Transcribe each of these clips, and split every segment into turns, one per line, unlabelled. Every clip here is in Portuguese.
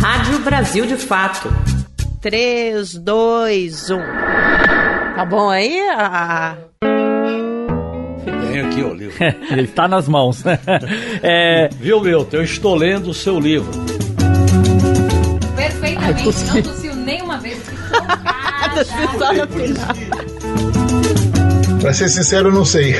Rádio Brasil de Fato.
3, 2, 1. Tá bom aí? A...
Tem aqui o livro.
Ele está nas mãos.
É... Viu, Milton? Eu estou lendo o seu livro.
Perfeitamente. Não tossiu nenhuma vez.
Só no final.
Pra ser sincero, eu não sei.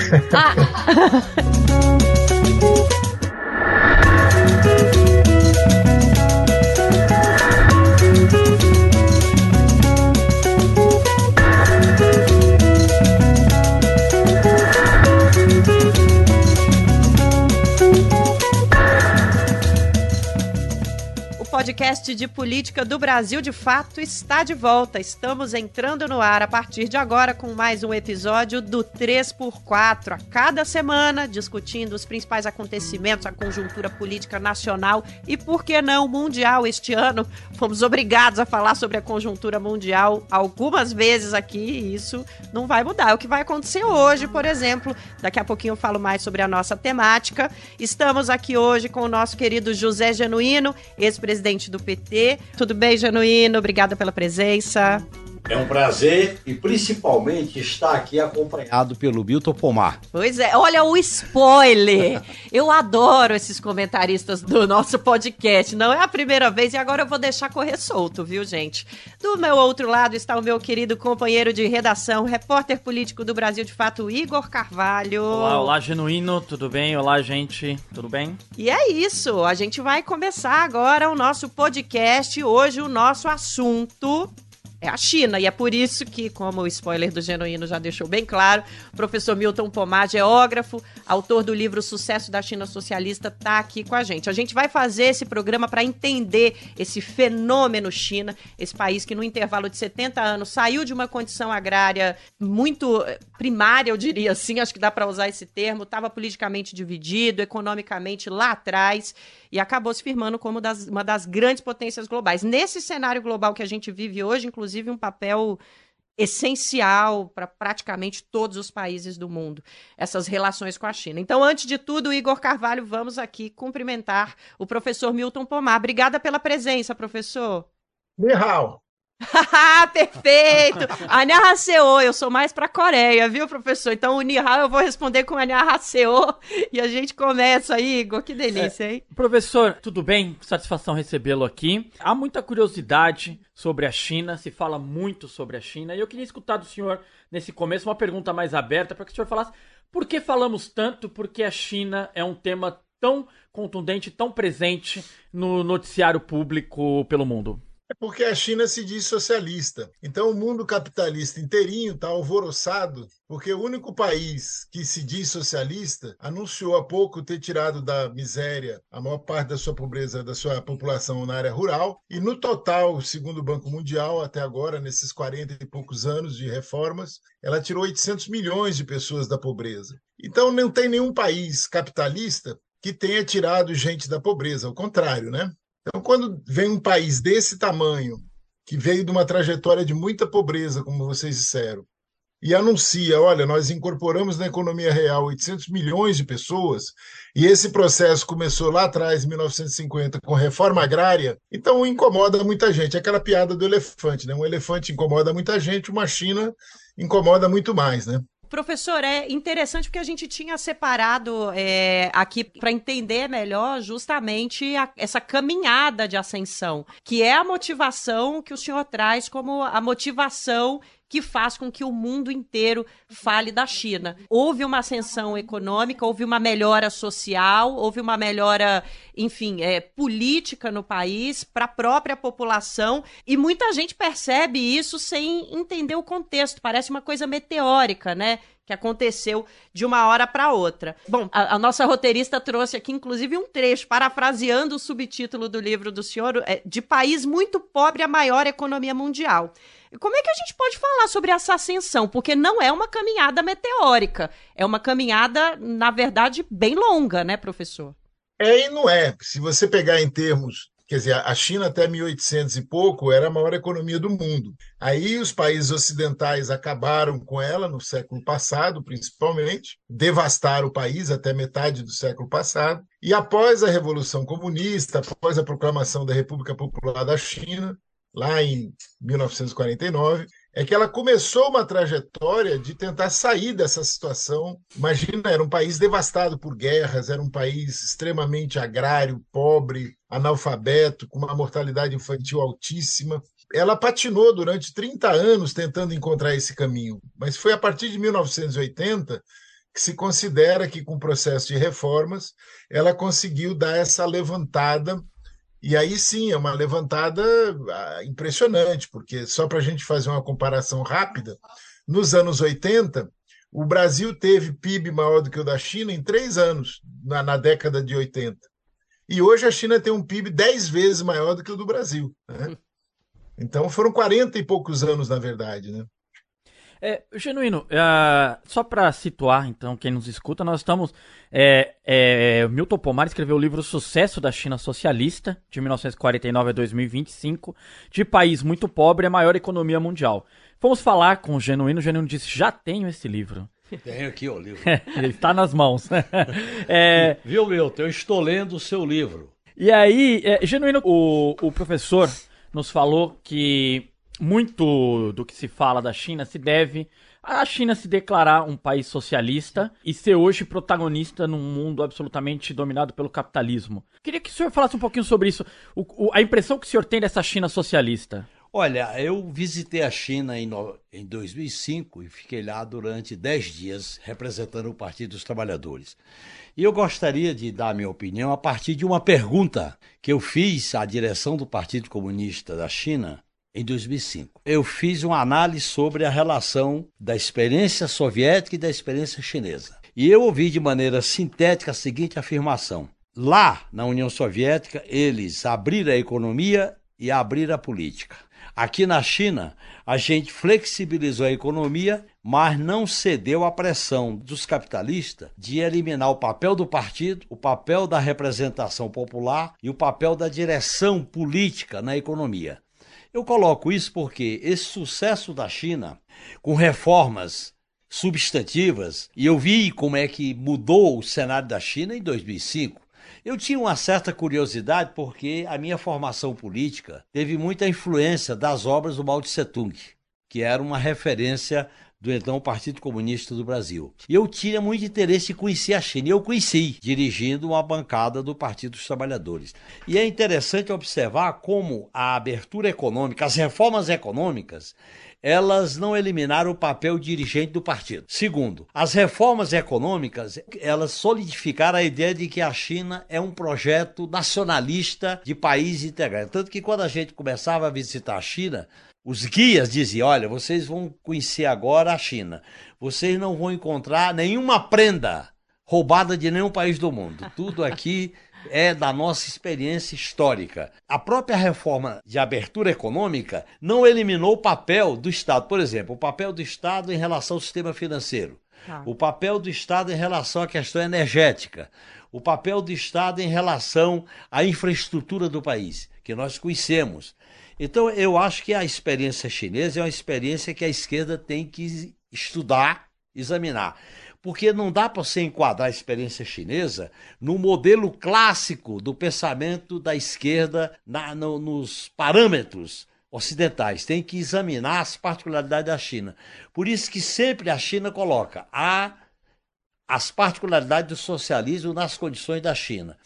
Podcast de política do Brasil de fato está de volta. Estamos entrando no ar a partir de agora com mais um episódio do 3x4. A cada semana, discutindo os principais acontecimentos, a conjuntura política nacional e, por que não, mundial. Este ano, fomos obrigados a falar sobre a conjuntura mundial algumas vezes aqui e isso não vai mudar. É o que vai acontecer hoje, por exemplo. Daqui a pouquinho eu falo mais sobre a nossa temática. Estamos aqui hoje com o nosso querido José Genuíno, ex-presidente presidente do PT. Tudo bem, Genuíno? Obrigada pela presença.
É um prazer e principalmente estar aqui acompanhado pelo Milton Pomar.
Pois é, olha o spoiler! Eu adoro esses comentaristas do nosso podcast. Não é a primeira vez e agora eu vou deixar correr solto, viu, gente? Do meu outro lado está o meu querido companheiro de redação, repórter político do Brasil de Fato, Igor Carvalho.
Olá, olá, Genuíno, tudo bem? Olá, gente, tudo bem?
E é isso, a gente vai começar agora o nosso podcast. Hoje o nosso assunto é a China. E é por isso que, como o spoiler do Genuíno já deixou bem claro, o professor Milton Pomar, geógrafo, autor do livro Sucesso da China Socialista, está aqui com a gente. A gente vai fazer esse programa para entender esse fenômeno China, esse país que no intervalo de 70 anos saiu de uma condição agrária muito eh, primária, eu diria assim, acho que dá para usar esse termo, estava politicamente dividido, economicamente lá atrás e acabou se firmando como das, uma das grandes potências globais. Nesse cenário global que a gente vive hoje, inclusive um papel essencial para praticamente todos os países do mundo, essas relações com a China. Então, antes de tudo, Igor Carvalho, vamos aqui cumprimentar o professor Milton Pomar. Obrigada pela presença, professor.
Nihao.
Perfeito! Annyeonghaseyo, eu sou mais pra Coreia, viu, professor? Então o Nihao eu vou responder com Annyeonghaseyo e a gente começa aí, Igor, que delícia, hein?
É, professor, tudo bem? Satisfação recebê-lo aqui. Há muita curiosidade sobre a China, se fala muito sobre a China, e eu queria escutar do senhor, nesse começo, uma pergunta mais aberta, para que o senhor falasse por que falamos tanto, porque a China é um tema tão contundente, tão presente no noticiário público pelo mundo?
É porque a China se diz socialista. Então o mundo capitalista inteirinho está alvoroçado porque o único país que se diz socialista anunciou há pouco ter tirado da miséria a maior parte da sua pobreza, da sua população na área rural. E no total, segundo o Banco Mundial, até agora, nesses 40 e poucos anos de reformas, ela tirou 800 milhões de pessoas da pobreza. Então não tem nenhum país capitalista que tenha tirado gente da pobreza, ao contrário, né? Então, quando vem um país desse tamanho, que veio de uma trajetória de muita pobreza, como vocês disseram, e anuncia: olha, nós incorporamos na economia real 800 milhões de pessoas, e esse processo começou lá atrás, em 1950, com reforma agrária, então incomoda muita gente. É aquela piada do elefante, né? Um elefante incomoda muita gente, uma China incomoda muito mais, né?
Professor, é interessante porque a gente tinha separado é, aqui para entender melhor justamente a, essa caminhada de ascensão, que é a motivação que o senhor traz como a motivação que faz com que o mundo inteiro fale da China. Houve uma ascensão econômica, houve uma melhora social, houve uma melhora, enfim, é, política no país para a própria população e muita gente percebe isso sem entender o contexto. Parece uma coisa meteórica, né? que aconteceu de uma hora para outra. Bom, a, a, nossa roteirista trouxe aqui, inclusive, um trecho, parafraseando o subtítulo do livro do senhor, é, de país muito pobre a maior economia mundial. Como é que a gente pode falar sobre essa ascensão? Porque não é uma caminhada meteórica, é uma caminhada, na verdade, bem longa, né, professor?
É e não é. Se você pegar em termos Quer dizer, a China até 1800 e pouco era a maior economia do mundo. Aí os países ocidentais acabaram com ela no século passado, principalmente, devastaram o país até metade do século passado. E após a Revolução Comunista, após a proclamação da República Popular da China, lá em 1949, é que ela começou uma trajetória de tentar sair dessa situação. Imagina, era um país devastado por guerras, era um país extremamente agrário, pobre, analfabeto, com uma mortalidade infantil altíssima. Ela patinou durante 30 anos tentando encontrar esse caminho, mas foi a partir de 1980 que se considera que, com o processo de reformas, ela conseguiu dar essa levantada e aí sim, é uma levantada ah, impressionante, porque só para a gente fazer uma comparação rápida, nos anos 80, o Brasil teve PIB maior do que o da China em três anos, na, na década de 80. E hoje a China tem um PIB dez vezes maior do que o do Brasil. Né? Então foram 40 e poucos anos, na verdade. Né?
É, Genuíno, uh, só para situar, então, quem nos escuta, nós estamos. É, é, Milton Pomar escreveu o livro Sucesso da China Socialista, de 1949 a 2025, de país muito pobre, a maior economia mundial. Vamos falar com o Genuíno. O Genuíno disse: já tenho esse livro.
Tenho aqui o livro.
Ele está nas mãos.
é... Viu, Milton? Eu estou lendo o seu livro.
E aí, é, Genuíno, o, o professor nos falou que muito do que se fala da China se deve à China se declarar um país socialista e ser hoje protagonista num mundo absolutamente dominado pelo capitalismo. Queria que o senhor falasse um pouquinho sobre isso, o, o, a impressão que o senhor tem dessa China socialista.
Olha, eu visitei a China em, em 2005 e fiquei lá durante 10 dias representando o Partido dos Trabalhadores. E eu gostaria de dar minha opinião a partir de uma pergunta que eu fiz à direção do Partido Comunista da China em 2005. Eu fiz uma análise sobre a relação da experiência soviética e da experiência chinesa. E eu ouvi de maneira sintética a seguinte afirmação: lá na União Soviética, eles abriram a economia e abriram a política. Aqui na China, a gente flexibilizou a economia, mas não cedeu à pressão dos capitalistas de eliminar o papel do partido, o papel da representação popular e o papel da direção política na economia. Eu coloco isso porque esse sucesso da China, com reformas substantivas, e eu vi como é que mudou o cenário da China em 2005. Eu tinha uma certa curiosidade porque a minha formação política teve muita influência das obras do Mao Tse Tung, que era uma referência do então Partido Comunista do Brasil. Eu tinha muito interesse em conhecer a China. E eu conheci, dirigindo uma bancada do Partido dos Trabalhadores. E é interessante observar como a abertura econômica, as reformas econômicas, elas não eliminaram o papel dirigente do partido. Segundo, as reformas econômicas, elas solidificaram a ideia de que a China é um projeto nacionalista de país integrado. Tanto que quando a gente começava a visitar a China, os guias diziam: olha, vocês vão conhecer agora a China. Vocês não vão encontrar nenhuma prenda roubada de nenhum país do mundo. Tudo aqui é da nossa experiência histórica. A própria reforma de abertura econômica não eliminou o papel do Estado. Por exemplo, o papel do Estado em relação ao sistema financeiro. Ah. O papel do Estado em relação à questão energética. O papel do Estado em relação à infraestrutura do país, que nós conhecemos. Então, eu acho que a experiência chinesa é uma experiência que a esquerda tem que estudar, examinar. Porque não dá para você enquadrar a experiência chinesa no modelo clássico do pensamento da esquerda na, no, nos parâmetros ocidentais. Tem que examinar as particularidades da China. Por isso que sempre a China coloca a, as particularidades do socialismo nas condições da China.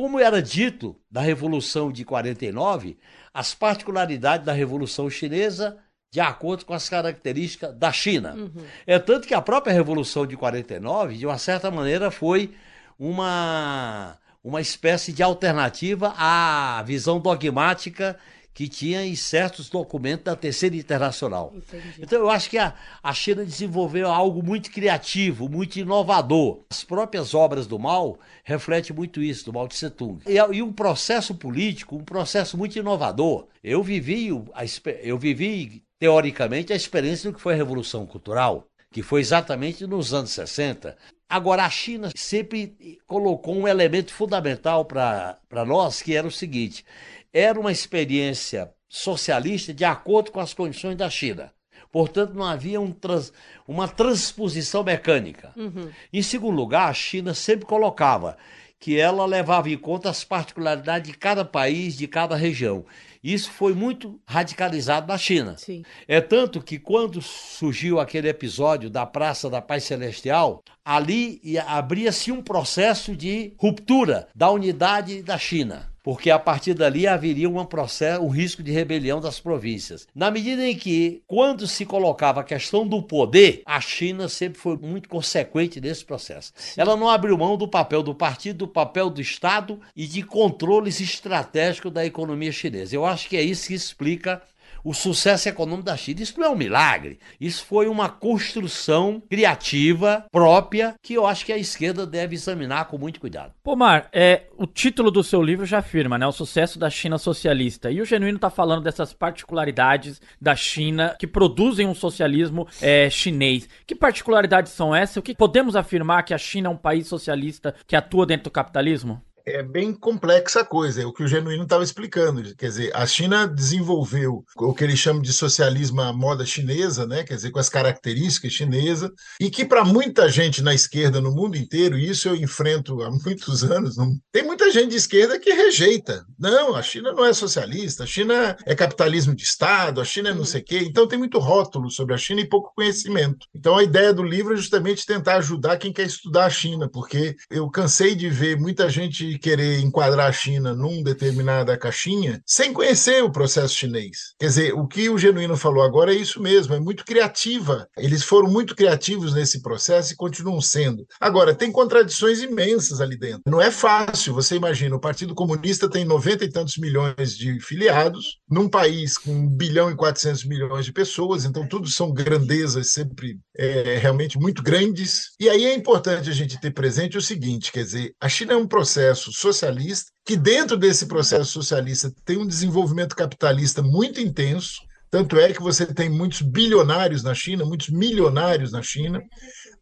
Como era dito da Revolução de 49, as particularidades da Revolução Chinesa de acordo com as características da China. Uhum. É tanto que a própria Revolução de 49, de uma certa maneira, foi uma, uma espécie de alternativa à visão dogmática que tinha em certos documentos da Terceira Internacional. Entendi. Então eu acho que a, a China desenvolveu algo muito criativo, muito inovador. As próprias obras do Mao refletem muito isso, do Mao Tse Tung. E, e um processo político, um processo muito inovador. Eu vivi, a, eu vivi teoricamente a experiência do que foi a Revolução Cultural, que foi exatamente nos anos 60. Agora, a China sempre colocou um elemento fundamental para nós, que era o seguinte: era uma experiência socialista de acordo com as condições da China. Portanto, não havia um trans, uma transposição mecânica. Uhum. Em segundo lugar, a China sempre colocava que ela levava em conta as particularidades de cada país, de cada região. Isso foi muito radicalizado na China. Sim. É tanto que quando surgiu aquele episódio da Praça da Paz Celestial, ali abria-se um processo de ruptura da unidade da China porque a partir dali haveria um processo, um risco de rebelião das províncias. Na medida em que, quando se colocava a questão do poder, a China sempre foi muito consequente nesse processo. Sim. Ela não abriu mão do papel do partido, do papel do Estado e de controles estratégicos da economia chinesa. Eu acho que é isso que explica o sucesso econômico da China. Isso não é um milagre. Isso foi uma construção criativa própria que eu acho que a esquerda deve examinar com muito cuidado.
Pomar, é, o título do seu livro já afirma, né? O sucesso da China socialista. E o Genuíno está falando dessas particularidades da China que produzem um socialismo é, chinês. Que particularidades são essas? O que podemos afirmar que a China é um país socialista que atua dentro do capitalismo?
É bem complexa a coisa, é o que o Genuíno estava explicando. Quer dizer, a China desenvolveu o que eles chamam de socialismo à moda chinesa, né? quer dizer, com as características chinesas, e que para muita gente na esquerda no mundo inteiro, e isso eu enfrento há muitos anos, não... tem muita gente de esquerda que rejeita. Não, a China não é socialista, a China é capitalismo de Estado, a China é não sei o quê. Então tem muito rótulo sobre a China e pouco conhecimento. Então a ideia do livro é justamente tentar ajudar quem quer estudar a China, porque eu cansei de ver muita gente querer enquadrar a China num determinada caixinha sem conhecer o processo chinês. Quer dizer, o que o Genuíno falou agora é isso mesmo, é muito criativa. Eles foram muito criativos nesse processo e continuam sendo. Agora, tem contradições imensas ali dentro. Não é fácil, você imagina, o Partido Comunista tem 90 e tantos milhões de filiados, num país com 1 bilhão e 400 milhões de pessoas, então tudo são grandezas sempre é, realmente muito grandes. E aí é importante a gente ter presente o seguinte, quer dizer, a China é um processo processo socialista, que dentro desse processo socialista tem um desenvolvimento capitalista muito intenso, tanto é que você tem muitos bilionários na China, muitos milionários na China.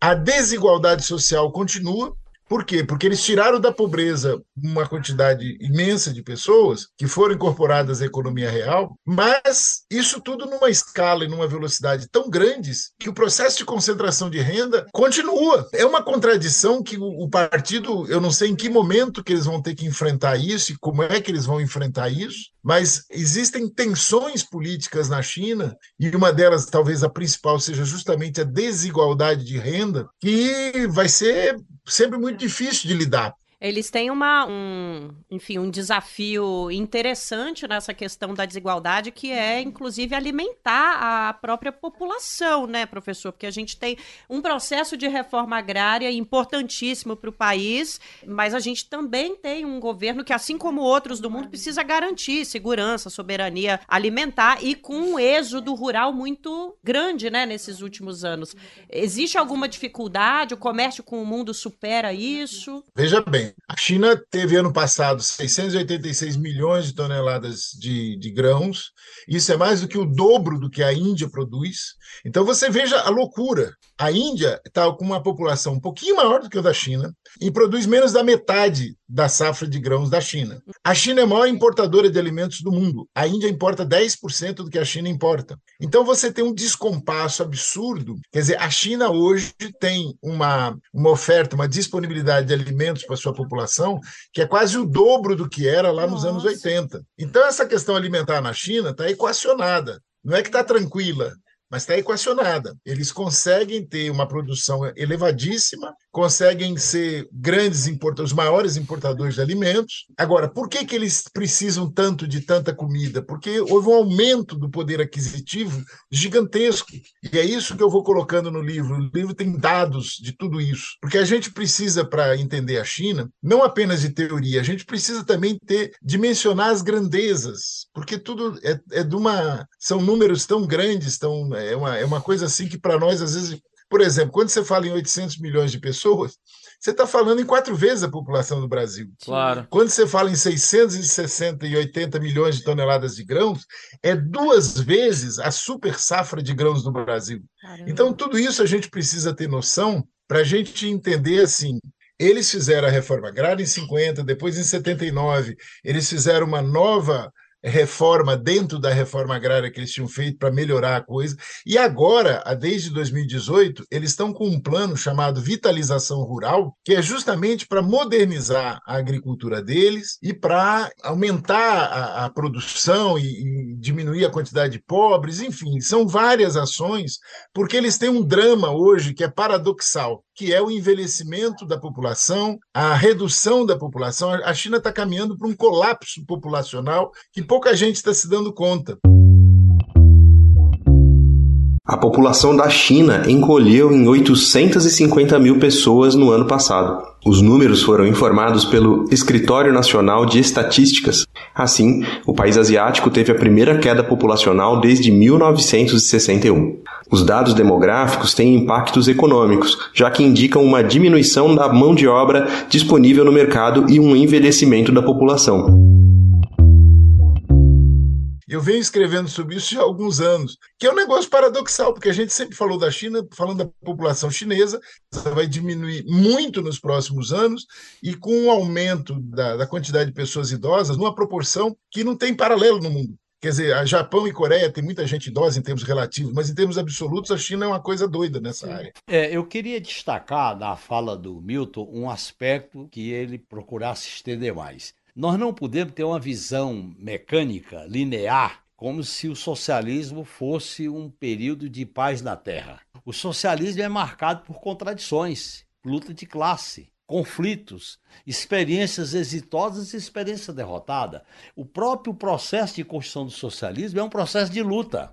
A desigualdade social continua, por quê? Porque eles tiraram da pobreza uma quantidade imensa de pessoas que foram incorporadas à economia real, mas isso tudo numa escala e numa velocidade tão grandes que o processo de concentração de renda continua. É uma contradição que o partido, eu não sei em que momento que eles vão ter que enfrentar isso e como é que eles vão enfrentar isso, mas existem tensões políticas na China e uma delas, talvez a principal, seja justamente a desigualdade de renda, que vai ser sempre muito difícil de lidar.
Eles têm uma, um, enfim, um desafio interessante nessa questão da desigualdade, que é, inclusive, alimentar a própria população, né, professor? Porque a gente tem um processo de reforma agrária importantíssimo para o país, mas a gente também tem um governo que, assim como outros do mundo, precisa garantir segurança, soberania alimentar e com um êxodo rural muito grande, né, nesses últimos anos. Existe alguma dificuldade? O comércio com o mundo supera isso?
Veja bem, a China teve ano passado 686 milhões de toneladas de, de grãos, isso é mais do que o dobro do que a Índia produz. Então você veja a loucura. A Índia está com uma população um pouquinho maior do que a da China e produz menos da metade da safra de grãos da China. A China é a maior importadora de alimentos do mundo. A Índia importa 10% do que a China importa. Então você tem um descompasso absurdo. Quer dizer, a China hoje tem uma, uma oferta, uma disponibilidade de alimentos para sua população que é quase o dobro do que era lá nos Nossa. anos 80. Então essa questão alimentar na China está equacionada. Não é que está tranquila, mas está equacionada. Eles conseguem ter uma produção elevadíssima, conseguem ser grandes importadores, os maiores importadores de alimentos. Agora, por que, que eles precisam tanto de tanta comida? Porque houve um aumento do poder aquisitivo gigantesco. E é isso que eu vou colocando no livro. O livro tem dados de tudo isso. Porque a gente precisa, para entender a China, não apenas de teoria, a gente precisa também ter dimensionar as grandezas, porque tudo é, é de uma. São números tão grandes, tão é uma, é uma coisa assim que para nós, às vezes, por exemplo, quando você fala em 800 milhões de pessoas, você está falando em quatro vezes a população do Brasil.
Claro.
Quando você fala em 660 e 80 milhões de toneladas de grãos, é duas vezes a super safra de grãos do Brasil. Caramba. Então, tudo isso a gente precisa ter noção para a gente entender assim Eles fizeram a reforma agrária em 50, depois em 79, eles fizeram uma nova reforma dentro da reforma agrária que eles tinham feito para melhorar a coisa. E agora, desde 2018, eles estão com um plano chamado Vitalização Rural, que é justamente para modernizar a agricultura deles e para aumentar a, a produção e, e, diminuir a quantidade de pobres. Enfim, são várias ações, porque eles têm um drama hoje que é paradoxal que é o envelhecimento da população, a redução da população. A China está caminhando para um colapso populacional que pouca gente está se dando conta.
A população da China encolheu em 850 mil pessoas no ano passado. Os números foram informados pelo Escritório Nacional de Estatísticas. Assim, o país asiático teve a primeira queda populacional desde 1961. Os dados demográficos têm impactos econômicos, já que indicam uma diminuição da mão de obra disponível no mercado e um envelhecimento da população.
Eu venho escrevendo sobre isso já há alguns anos, que é um negócio paradoxal, porque a gente sempre falou da China, falando da população chinesa, vai diminuir muito nos próximos anos, e com um aumento da, da quantidade de pessoas idosas, numa proporção que não tem paralelo no mundo. Quer dizer, a Japão e Coreia tem muita gente idosa em termos relativos, mas em termos absolutos a China é uma coisa doida nessa área.
É, eu queria destacar na fala do Milton um aspecto que ele procurasse estender mais. Nós não podemos ter uma visão mecânica, linear, como se o socialismo fosse um período de paz na Terra. O socialismo é marcado por contradições, luta de classe, conflitos, experiências exitosas e experiência derrotada. O próprio processo de construção do socialismo é um processo de luta.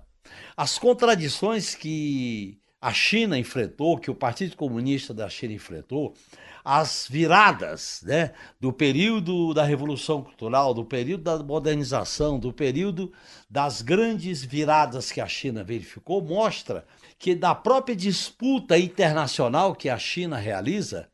As contradições que a China enfrentou, que o Partido Comunista da China enfrentou, as viradas né, do período da Revolução Cultural, do período da modernização, do período das grandes viradas que a China verificou, mostra que da própria disputa internacional que a China realiza,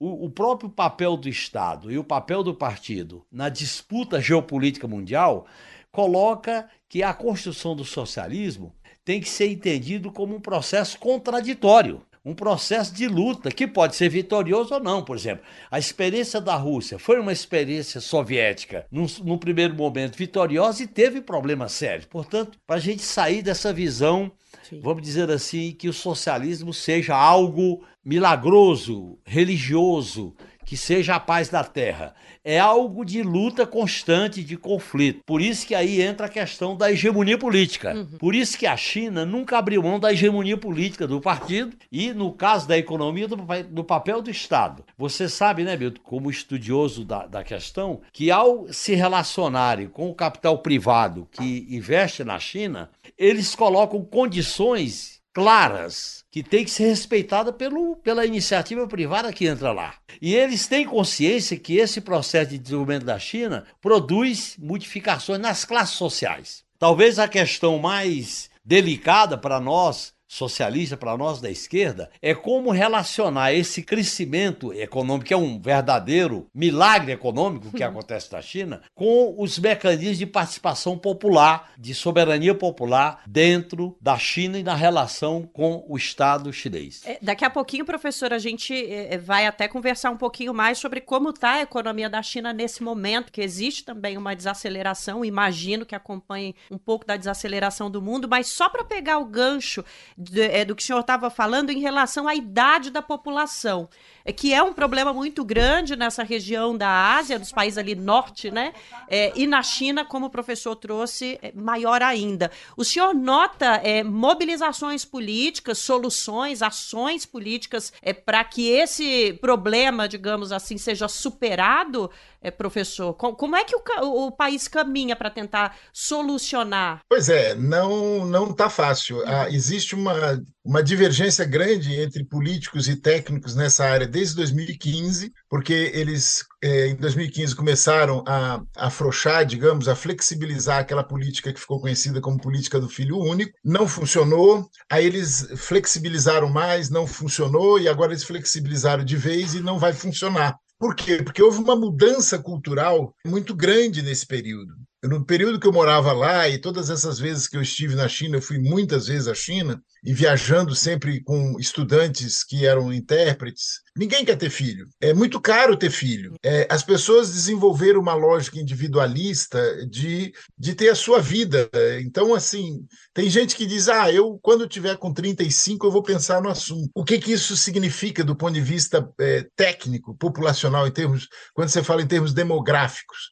o, o próprio papel do Estado e o papel do partido na disputa geopolítica mundial coloca que a construção do socialismo tem que ser entendido como um processo contraditório um processo de luta que pode ser vitorioso ou não. Por exemplo, a experiência da Rússia foi uma experiência soviética, num, num primeiro momento vitoriosa e teve problemas sérios. Portanto, para a gente sair dessa visão, Sim. vamos dizer assim, que o socialismo seja algo milagroso, religioso, que seja a paz da terra. É algo de luta constante, de conflito. Por isso que aí entra a questão da hegemonia política. Uhum. Por isso que a China nunca abriu mão da hegemonia política do partido e, no caso da economia, do, do papel do Estado. Você sabe, né, Milton, como estudioso da, da questão, que ao se relacionarem com o capital privado que investe na China, eles colocam condições claras que tem que ser respeitada pelo, pela iniciativa privada que entra lá. E eles têm consciência que esse processo de desenvolvimento da China produz modificações nas classes sociais. Talvez a questão mais delicada para nós socialista, para nós da esquerda, é como relacionar esse crescimento econômico, que é um verdadeiro milagre econômico que acontece na China, com os mecanismos de participação popular, de soberania popular dentro da China e na relação com o Estado chinês.
É, daqui a pouquinho, professor, a gente é, é vai até conversar um pouquinho mais sobre como está a economia da China nesse momento, que existe também uma desaceleração, imagino que acompanhe um pouco da desaceleração do mundo, mas só para pegar o gancho de, é, do que o senhor estava falando em relação à idade da população, que é um problema muito grande nessa região da Ásia, dos países ali norte, né? É, e na China, como o professor trouxe, é, maior ainda. O senhor nota é, mobilizações políticas, soluções, ações políticas é, para que esse problema, digamos assim, seja superado? é, professor? Como é que o, o país caminha para tentar solucionar?
Pois é, não não está fácil. Ah, existe uma, uma divergência grande entre políticos e técnicos nessa área desde 2015, porque eles é, em 2015 começaram a, a afrouxar, digamos, a flexibilizar aquela política que ficou conhecida como política do filho único. Não funcionou, aí eles flexibilizaram mais, não funcionou, e agora eles flexibilizaram de vez e não vai funcionar. Por quê? Porque houve uma mudança cultural muito grande nesse período. No período que eu morava lá e todas essas vezes que eu estive na China, eu fui muitas vezes à China e viajando sempre com estudantes que eram intérpretes. Ninguém quer ter filho. É muito caro ter filho. É, as pessoas desenvolveram uma lógica individualista de, de ter a sua vida. Então, assim, tem gente que diz: ah, eu, quando tiver com 35, eu vou pensar no assunto. O que, que isso significa do ponto de vista é, técnico, populacional, em termos, quando você fala em termos demográficos?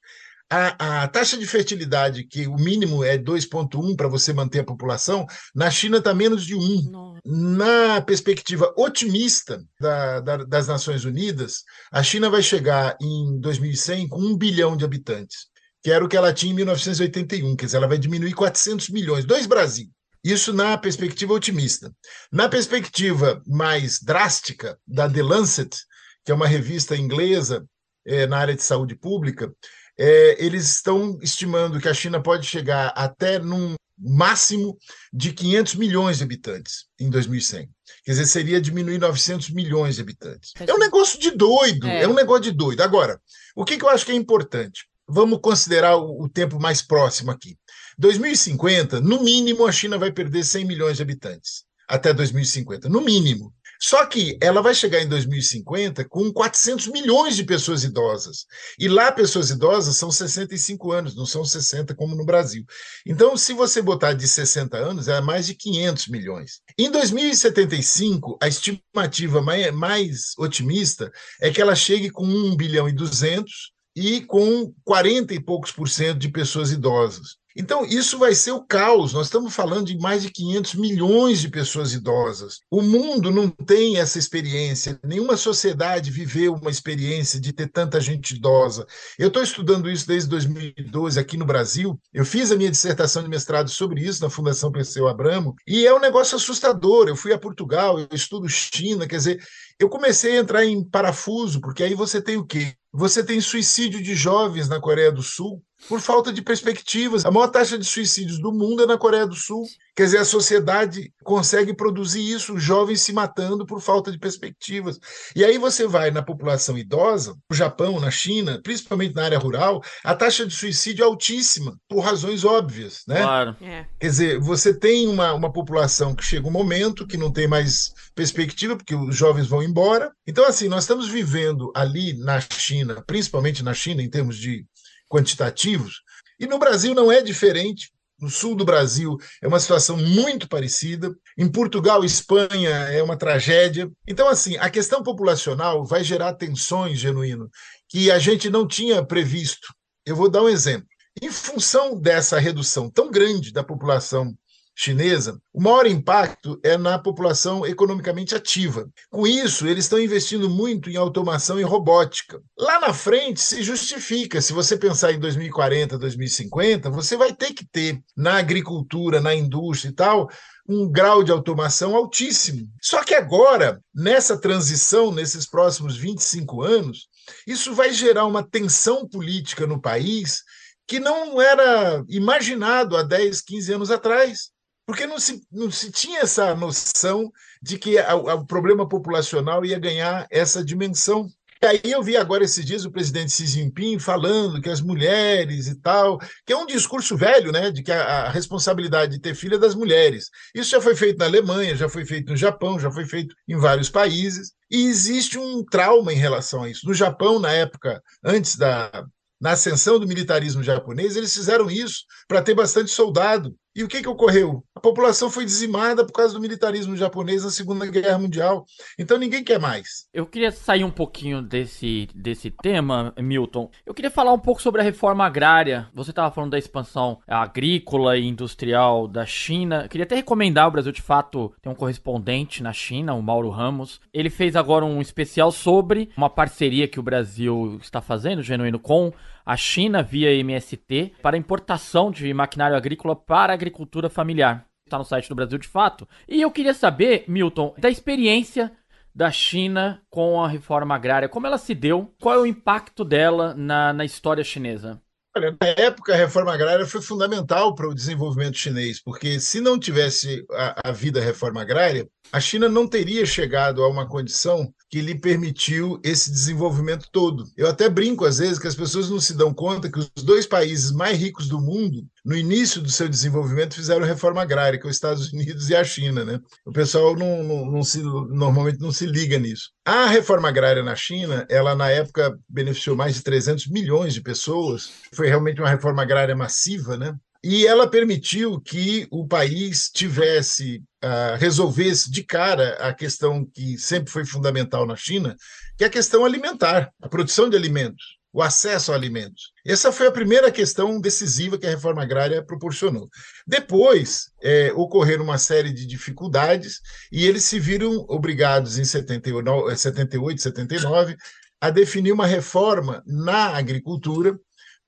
A, a, taxa de fertilidade, que o mínimo é 2,1 para você manter a população, na China está menos de 1. Nossa. Na perspectiva otimista da, da, das Nações Unidas, a China vai chegar em 2100 com 1 bilhão de habitantes, que era o que ela tinha em 1981, quer dizer, ela vai diminuir 400 milhões, dois Brasil. Isso na perspectiva otimista. Na perspectiva mais drástica da The Lancet, que é uma revista inglesa é, na área de saúde pública, é, eles estão estimando que a China pode chegar até num máximo de 500 milhões de habitantes em 2100. Quer dizer, seria diminuir 900 milhões de habitantes. É um negócio de doido, é, é um negócio de doido. Agora, o que, que eu acho que é importante? Vamos considerar o, o tempo mais próximo aqui. 2050, no mínimo, a China vai perder 100 milhões de habitantes até 2050, no mínimo. Só que ela vai chegar em 2050 com 400 milhões de pessoas idosas. E lá, pessoas idosas são 65 anos, não são 60 como no Brasil. Então, se você botar de 60 anos, é mais de 500 milhões. Em 2075, a estimativa mais, mais otimista é que ela chegue com 1 bilhão e 200 e com 40 e poucos por cento de pessoas idosas. Então, isso vai ser o caos. Nós estamos falando de mais de 500 milhões de pessoas idosas. O mundo não tem essa experiência, nenhuma sociedade viveu uma experiência de ter tanta gente idosa. Eu estou estudando isso desde 2012 aqui no Brasil. Eu fiz a minha dissertação de mestrado sobre isso na Fundação Perseu Abramo, e é um negócio assustador. Eu fui a Portugal, eu estudo China, quer dizer, eu comecei a entrar em parafuso, porque aí você tem o quê? Você tem suicídio de jovens na Coreia do Sul, por falta de perspectivas. A maior taxa de suicídios do mundo é na Coreia do Sul. Quer dizer, a sociedade consegue produzir isso, jovens se matando por falta de perspectivas. E aí você vai na população idosa, no Japão, na China, principalmente na área rural, a taxa de suicídio é altíssima, por razões óbvias. Né?
Claro.
É. Quer dizer, você tem uma, uma população que chega um momento que não tem mais perspectiva, porque os jovens vão embora. Então, assim, nós estamos vivendo ali na China, principalmente na China, em termos de quantitativos. E no Brasil não é diferente. No sul do Brasil é uma situação muito parecida. Em Portugal Espanha é uma tragédia. Então, assim, a questão populacional vai gerar tensões, genuíno, que a gente não tinha previsto. Eu vou dar um exemplo. Em função dessa redução tão grande da população chinesa, o maior impacto é na população economicamente ativa. Com isso, eles estão investindo muito em automação e robótica. Lá na frente se justifica, se você pensar em 2040, 2050, você vai ter que ter na agricultura, na indústria e tal, um grau de automação altíssimo. Só que agora, nessa transição, nesses próximos 25 anos, isso vai gerar uma tensão política no país que não era imaginado há 10, 15 anos atrás porque não se, não se tinha essa noção de que o problema populacional ia ganhar essa dimensão. E aí eu vi agora esses dias o presidente Xi Jinping falando que as mulheres e tal, que é um discurso velho, né, de que a, a responsabilidade de ter filho é das mulheres. Isso já foi feito na Alemanha, já foi feito no Japão, já foi feito em vários países, e existe um trauma em relação a isso. No Japão, na época antes da na ascensão do militarismo japonês, eles fizeram isso para ter bastante soldado. E o que, que ocorreu? A população foi dizimada por causa do militarismo japonês na Segunda Guerra Mundial. Então ninguém quer mais.
Eu queria sair um pouquinho desse, desse tema, Milton. Eu queria falar um pouco sobre a reforma agrária. Você estava falando da expansão agrícola e industrial da China. Eu queria até recomendar o Brasil de Fato tem um correspondente na China, o Mauro Ramos. Ele fez agora um especial sobre uma parceria que o Brasil está fazendo, genuíno, com a China via MST para importação de maquinário agrícola para a agricultura familiar. Está no site do Brasil de fato. E eu queria saber, Milton, da experiência da China com a reforma agrária, como ela se deu, qual é o impacto dela na, na história chinesa?
Olha, na época, a reforma agrária foi fundamental para o desenvolvimento chinês, porque se não tivesse havido a reforma agrária, a China não teria chegado a uma condição que lhe permitiu esse desenvolvimento todo. Eu até brinco às vezes que as pessoas não se dão conta que os dois países mais ricos do mundo, no início do seu desenvolvimento, fizeram reforma agrária, que é os Estados Unidos e a China. Né? O pessoal não, não, não se, normalmente não se liga nisso. A reforma agrária na China, ela na época beneficiou mais de 300 milhões de pessoas. Foi realmente uma reforma agrária massiva, né? E ela permitiu que o país tivesse, uh, resolvesse de cara a questão que sempre foi fundamental na China, que é a questão alimentar, a produção de alimentos, o acesso a alimentos. Essa foi a primeira questão decisiva que a reforma agrária proporcionou. Depois, é, ocorreram uma série de dificuldades e eles se viram obrigados, em 78, 79, a definir uma reforma na agricultura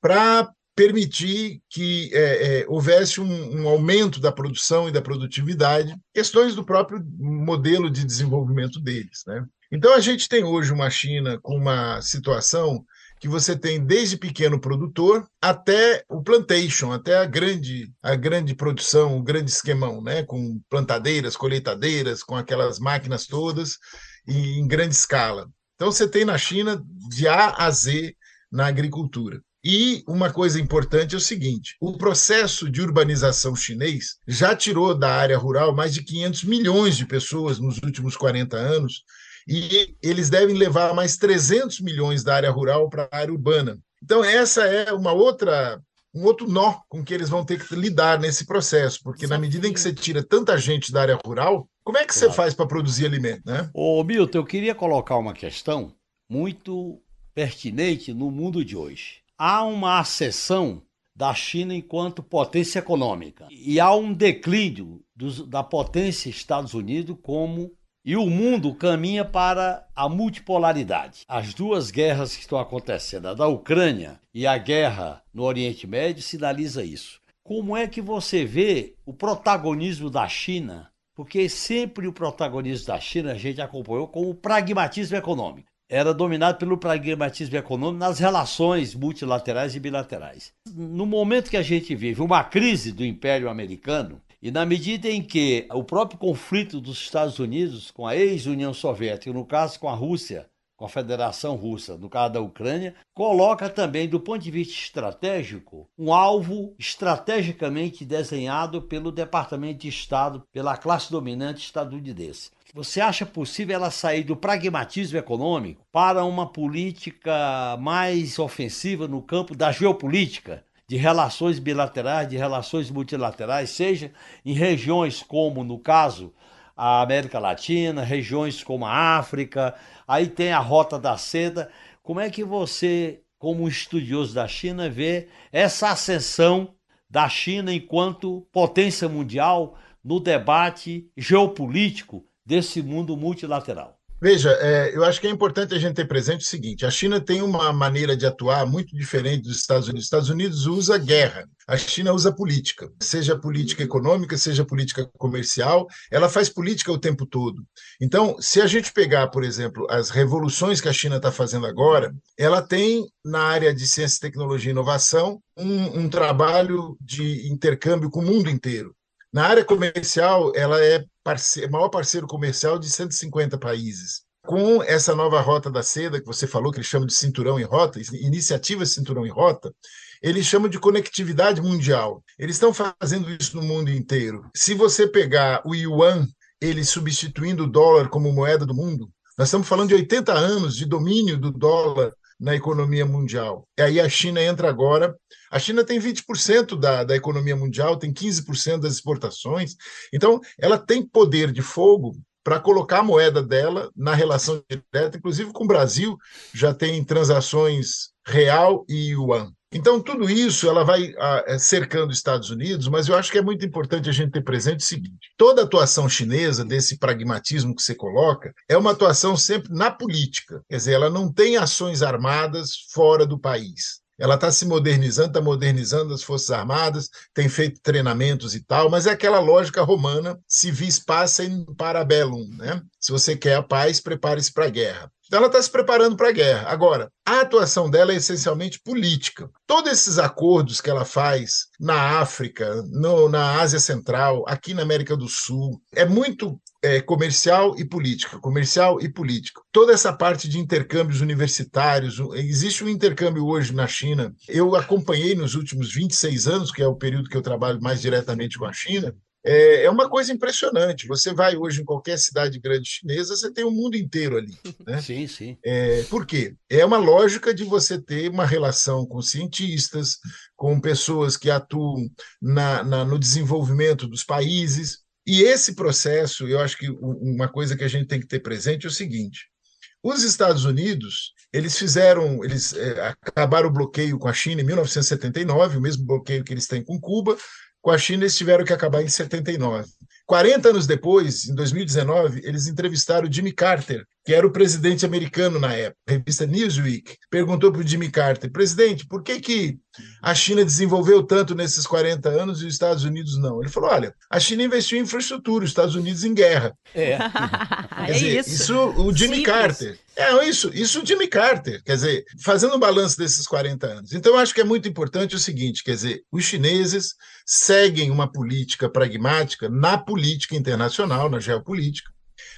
para permitir que é, é, houvesse um, um, aumento da produção e da produtividade, questões do próprio modelo de desenvolvimento deles. Né? Então, a gente tem hoje uma China com uma situação que você tem desde pequeno produtor até o plantation, até a grande, a grande produção, o grande esquemão, né? com plantadeiras, colheitadeiras, com aquelas máquinas todas e em grande escala. Então, você tem na China de A a Z na agricultura. E uma coisa importante é o seguinte: o processo de urbanização chinês já tirou da área rural mais de 500 milhões de pessoas nos últimos 40 anos, e eles devem levar mais 300 milhões da área rural para a área urbana. Então, essa é uma outra um outro nó com que eles vão ter que lidar nesse processo, porque na medida em que você tira tanta gente da área rural, como é que claro. você faz para produzir alimento, né?
Ô, Milton, eu queria colocar uma questão muito pertinente no mundo de hoje há uma acessão da China enquanto potência econômica e há um declínio dos, da potência Estados Unidos como e o mundo caminha para a multipolaridade. As duas guerras que estão acontecendo, a da Ucrânia e a guerra no Oriente Médio, sinaliza isso. Como é que você vê o protagonismo da China? Porque sempre o protagonismo da China a gente acompanhou com o pragmatismo econômico era dominado pelo pragmatismo econômico nas relações multilaterais e bilaterais. No momento que a gente vive uma crise do Império Americano, e na medida em que o próprio conflito dos Estados Unidos com a ex-União Soviética, no caso com a Rússia, com a Federação Russa, no caso da Ucrânia, coloca também, do ponto de vista estratégico, um alvo estrategicamente desenhado pelo Departamento de Estado, pela classe dominante estadunidense. Você acha possível ela sair do pragmatismo econômico para uma política mais ofensiva no campo da geopolítica, de relações bilaterais, de relações multilaterais, seja em regiões como, no caso, a América Latina, regiões como a África, aí tem a Rota da Seda. Como é que você, como estudioso da China, vê essa ascensão da China enquanto potência mundial no debate geopolítico desse mundo multilateral.
Veja, é, eu acho que é importante a gente ter presente o seguinte: a China tem uma maneira de atuar muito diferente dos Estados Unidos. Os Estados Unidos usa guerra, a China usa política, seja política econômica, seja política comercial, ela faz política o tempo todo. Então, se a gente pegar, por exemplo, as revoluções que a China está fazendo agora, ela tem na área de ciência, tecnologia e inovação um, um trabalho de intercâmbio com o mundo inteiro. Na área comercial, ela é parceiro, maior parceiro comercial de 150 países. Com essa nova rota da seda, que você falou que eles chamam de cinturão em rota, iniciativa cinturão em rota, eles chamam de conectividade mundial. Eles estão fazendo isso no mundo inteiro. Se você pegar o yuan, ele substituindo o dólar como moeda do mundo, nós estamos falando de 80 anos de domínio do dólar na economia mundial. E aí a China entra agora. A China tem 20% da, da economia mundial, tem 15% das exportações. Então, ela tem poder de fogo para colocar a moeda dela na relação direta, inclusive com o Brasil, já tem transações real e yuan. Então, tudo isso ela vai ah, cercando os Estados Unidos, mas eu acho que é muito importante a gente ter presente o seguinte: toda atuação chinesa, desse pragmatismo que você coloca, é uma atuação sempre na política. Quer dizer, ela não tem ações armadas fora do país. Ela está se modernizando, está modernizando as Forças Armadas, tem feito treinamentos e tal, mas é aquela lógica romana, civis passa em parabellum, né? Se você quer a paz, prepare-se para a guerra. Então ela está se preparando para a guerra. Agora, a atuação dela é essencialmente política. Todos esses acordos que ela faz na África, no, na Ásia Central, aqui na América do Sul, é muito é, comercial e política, comercial e política. Toda essa parte de intercâmbios universitários, existe um intercâmbio hoje na China. Eu acompanhei nos últimos 26 anos, que é o período que eu trabalho mais diretamente com a China, é, é uma coisa impressionante. Você vai hoje em qualquer cidade grande chinesa, você tem o mundo inteiro ali. Né?
Sim, sim.
É, por quê? É uma lógica de você ter uma relação com cientistas, com pessoas que atuam na, na, no desenvolvimento dos países. E esse processo, eu acho que uma coisa que a gente tem que ter presente é o seguinte: os Estados Unidos, eles fizeram, eles é, acabaram o bloqueio com a China em 1979, o mesmo bloqueio que eles têm com Cuba, com a China, eles tiveram que acabar em 79. 40 anos depois, em 2019, eles entrevistaram Jimmy Carter, que era o presidente americano na época. A revista Newsweek perguntou para o Jimmy Carter: presidente, por que, que a China desenvolveu tanto nesses 40 anos e os Estados Unidos não? Ele falou: olha, a China investiu em infraestrutura, os Estados Unidos em guerra.
É.
é
dizer,
isso.
Isso o Jimmy
Simples.
Carter. É isso, isso o Jimmy Carter, quer dizer, fazendo um balanço desses 40 anos. Então, eu acho que é muito importante o seguinte: quer dizer, os chineses seguem uma política pragmática na política internacional, na geopolítica.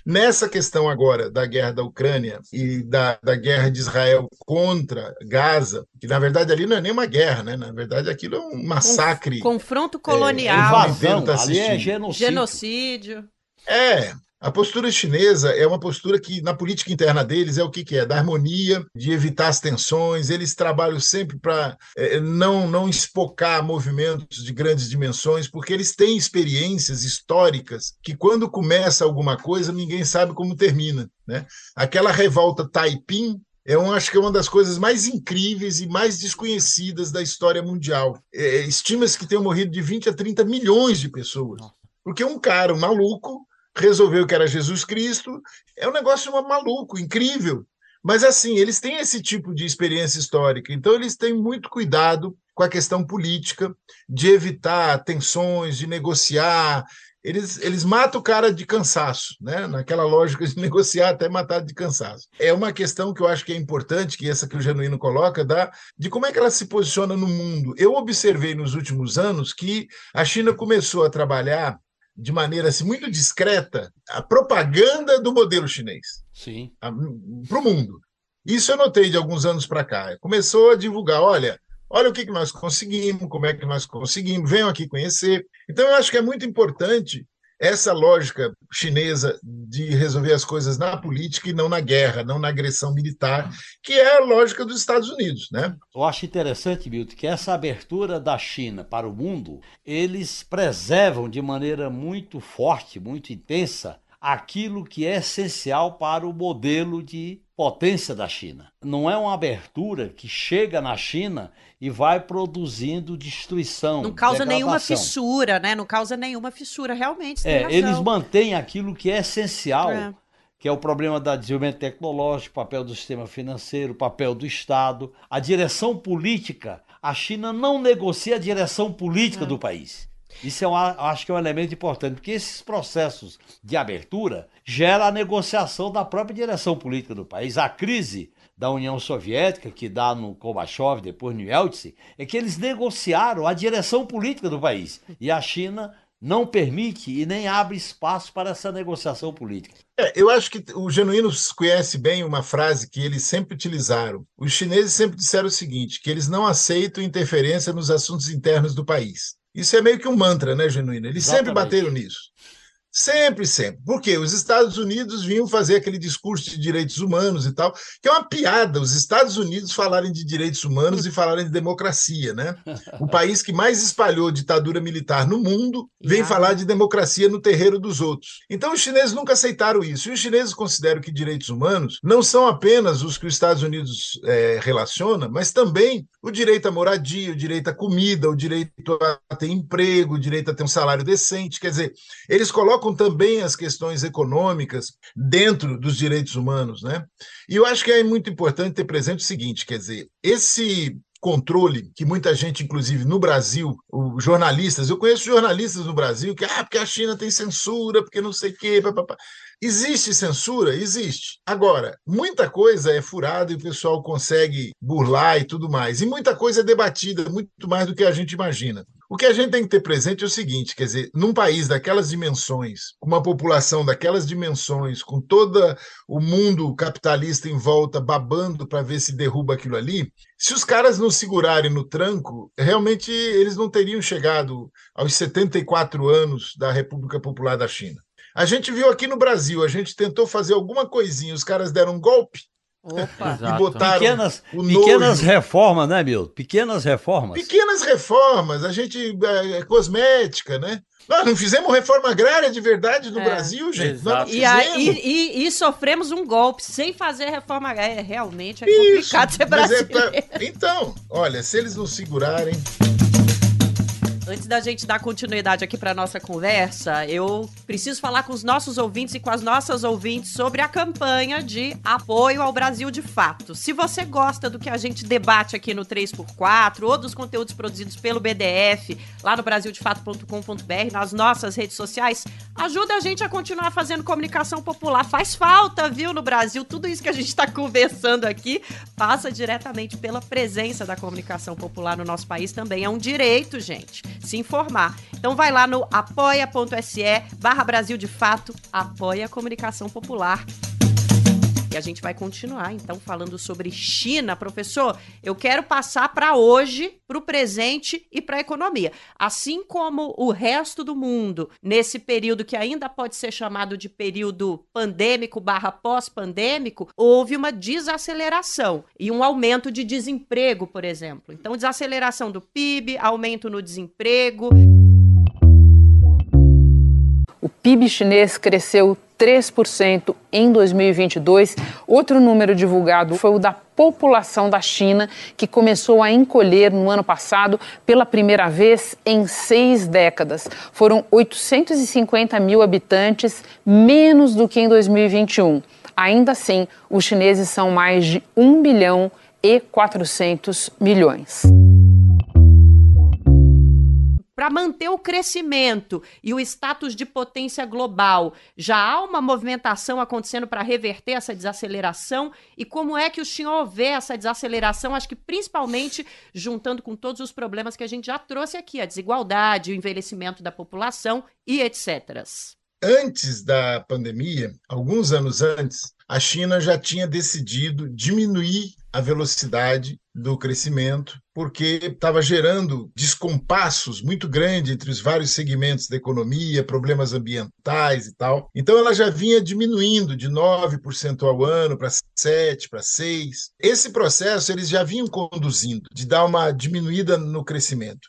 Nessa questão agora da guerra da Ucrânia e da, da guerra de Israel contra Gaza, que na verdade ali não é nem uma guerra, né? Na verdade aquilo é um massacre.
Confronto
É,
colonial,
invasão.
Invasão,
tá
ali é genocídio.
genocídio.
É, a postura chinesa é uma postura que, na política interna deles, é o que, que é? Da harmonia, de evitar as tensões. Eles trabalham sempre para não, não espocar movimentos de grandes dimensões, porque eles têm experiências históricas que, quando começa alguma coisa, ninguém sabe como termina. Né? Aquela revolta Taiping. Eu acho que é uma das coisas mais incríveis e mais desconhecidas da história mundial. É, Estima-se que tenham morrido de 20 a 30 milhões de pessoas. Porque um cara, um maluco, resolveu que era Jesus Cristo. É um negócio maluco, incrível. Mas, assim, eles têm esse tipo de experiência histórica. Então, eles têm muito cuidado com a questão política, de evitar tensões, de negociar. Eles, eles matam o cara de cansaço, né? naquela lógica de negociar até matar de cansaço. É uma questão que eu acho que é importante, que essa que o Genuíno coloca, da, de como é que ela se posiciona no mundo. Eu observei nos últimos anos que a China começou a trabalhar de maneira assim, muito discreta a propaganda do modelo chinês
Sim.
para o mundo. Isso eu notei de alguns anos para cá. Começou a divulgar, olha, olha o que, que nós conseguimos, como é que nós conseguimos, venham aqui conhecer. Então eu acho que é muito importante essa lógica chinesa de resolver as coisas na política e não na guerra, não na agressão militar, que é a lógica dos Estados Unidos, né?
Eu acho interessante, Milton, que essa abertura da China para o mundo, eles preservam de maneira muito forte, muito intensa, aquilo que é essencial para o modelo de potência da China. Não é uma abertura que chega na China e vai produzindo destruição.
Não causa nenhuma
degradação.
fissura, né? Não causa nenhuma fissura, realmente.
É, eles mantêm aquilo que é essencial,
É.
que é o problema da desenvolvimento tecnológico, papel do sistema financeiro, o papel do Estado, a direção política. A China não negocia a direção política do país. Isso é um, acho que é um elemento importante, porque esses processos de abertura geram a negociação da própria direção política do país. A crise da União Soviética, que dá no Gorbachev, depois no Yeltsin, é que eles negociaram a direção política do país. E a China não permite e nem abre espaço para essa negociação política.
É, eu acho que o Genuíno conhece bem uma frase que eles sempre utilizaram. Os chineses sempre disseram o seguinte, que eles não aceitam interferência nos assuntos internos do país. Isso é meio que um mantra, né, Genuíno? Eles sempre
Exatamente.
bateram nisso. Sempre, sempre. Porque os Estados Unidos vinham fazer aquele discurso de direitos humanos e tal, que é uma piada os Estados Unidos falarem de direitos humanos e falarem de democracia, né? O país que mais espalhou ditadura militar no mundo vem
Yeah.
falar de democracia no terreiro dos outros. Então os chineses nunca aceitaram isso. E os chineses consideram que direitos humanos não são apenas os que os Estados Unidos eh, relaciona, mas também o direito à moradia, o direito à comida, o direito a ter emprego, o direito a ter um salário decente. Quer dizer, eles colocam também as questões econômicas dentro dos direitos humanos, né? E eu acho que é muito importante ter presente o seguinte, quer dizer, esse controle que muita gente, inclusive no Brasil, jornalistas, eu conheço jornalistas no Brasil que, ah, porque a China tem censura, porque não sei o quê, papapá. Existe censura? Existe. Agora, muita coisa é furada e o pessoal consegue burlar e tudo mais. E muita coisa é debatida, muito mais do que a gente imagina. O que a gente tem que ter presente é o seguinte: quer dizer, num país daquelas dimensões, com uma população daquelas dimensões, com todo o mundo capitalista em volta babando para ver se derruba aquilo ali, se os caras não segurarem no tranco, realmente eles não teriam chegado aos 74 anos da República Popular da China. A gente viu aqui no Brasil, a gente tentou fazer alguma coisinha, os caras deram um golpe.
Opa.
e botaram
Pequenas,
o
pequenas reformas, né, Milton? Pequenas reformas.
Pequenas reformas, a gente. É, cosmética, né? Nós não fizemos reforma agrária de verdade no
É.
Brasil, gente.
E, aí, e, e sofremos um golpe sem fazer reforma. É, realmente é
Isso,
complicado ser
mas é
brasileiro.
pra- Então, olha, se eles não segurarem.
Antes da gente dar continuidade aqui para nossa conversa, eu preciso falar com os nossos ouvintes e com as nossas ouvintes sobre a campanha de apoio ao Brasil de Fato. Se você gosta do que a gente debate aqui no 3x4 ou dos conteúdos produzidos pelo BDF, lá no brasildefato.com.br, nas nossas redes sociais, ajuda a gente a continuar fazendo comunicação popular. Faz falta, viu, no Brasil. Tudo isso que a gente está conversando aqui passa diretamente pela presença da comunicação popular no nosso país também. É um direito, gente, se informar. Então vai lá no apoia.se barra Brasil de Fato, apoia a comunicação popular. E a gente vai continuar, então, falando sobre China. Professor, eu quero passar para hoje, para o presente e para a economia. Assim como o resto do mundo, nesse período que ainda pode ser chamado de período pandêmico barra pós-pandêmico, houve uma desaceleração e um aumento de desemprego, por exemplo. Então, desaceleração do PIB, aumento no desemprego.
O PIB chinês cresceu 3% em 2022. Outro número divulgado foi o da população da China, que começou a encolher no ano passado pela primeira vez em seis décadas. Foram 850 mil habitantes, menos do que em 2021. Ainda assim, os chineses são mais de 1 bilhão e 400 milhões.
Para manter o crescimento e o status de potência global, já há uma movimentação acontecendo para reverter essa desaceleração? E como é que o senhor vê essa desaceleração? Acho que principalmente juntando com todos os problemas que a gente já trouxe aqui, a desigualdade, o envelhecimento da população e etc.
Antes da pandemia, alguns anos antes, a China já tinha decidido diminuir a velocidade do crescimento, porque estava gerando descompassos muito grandes entre os vários segmentos da economia, problemas ambientais e tal. Então ela já vinha diminuindo de 9% ao ano para 7, para 6. Esse processo eles já vinham conduzindo de dar uma diminuída no crescimento.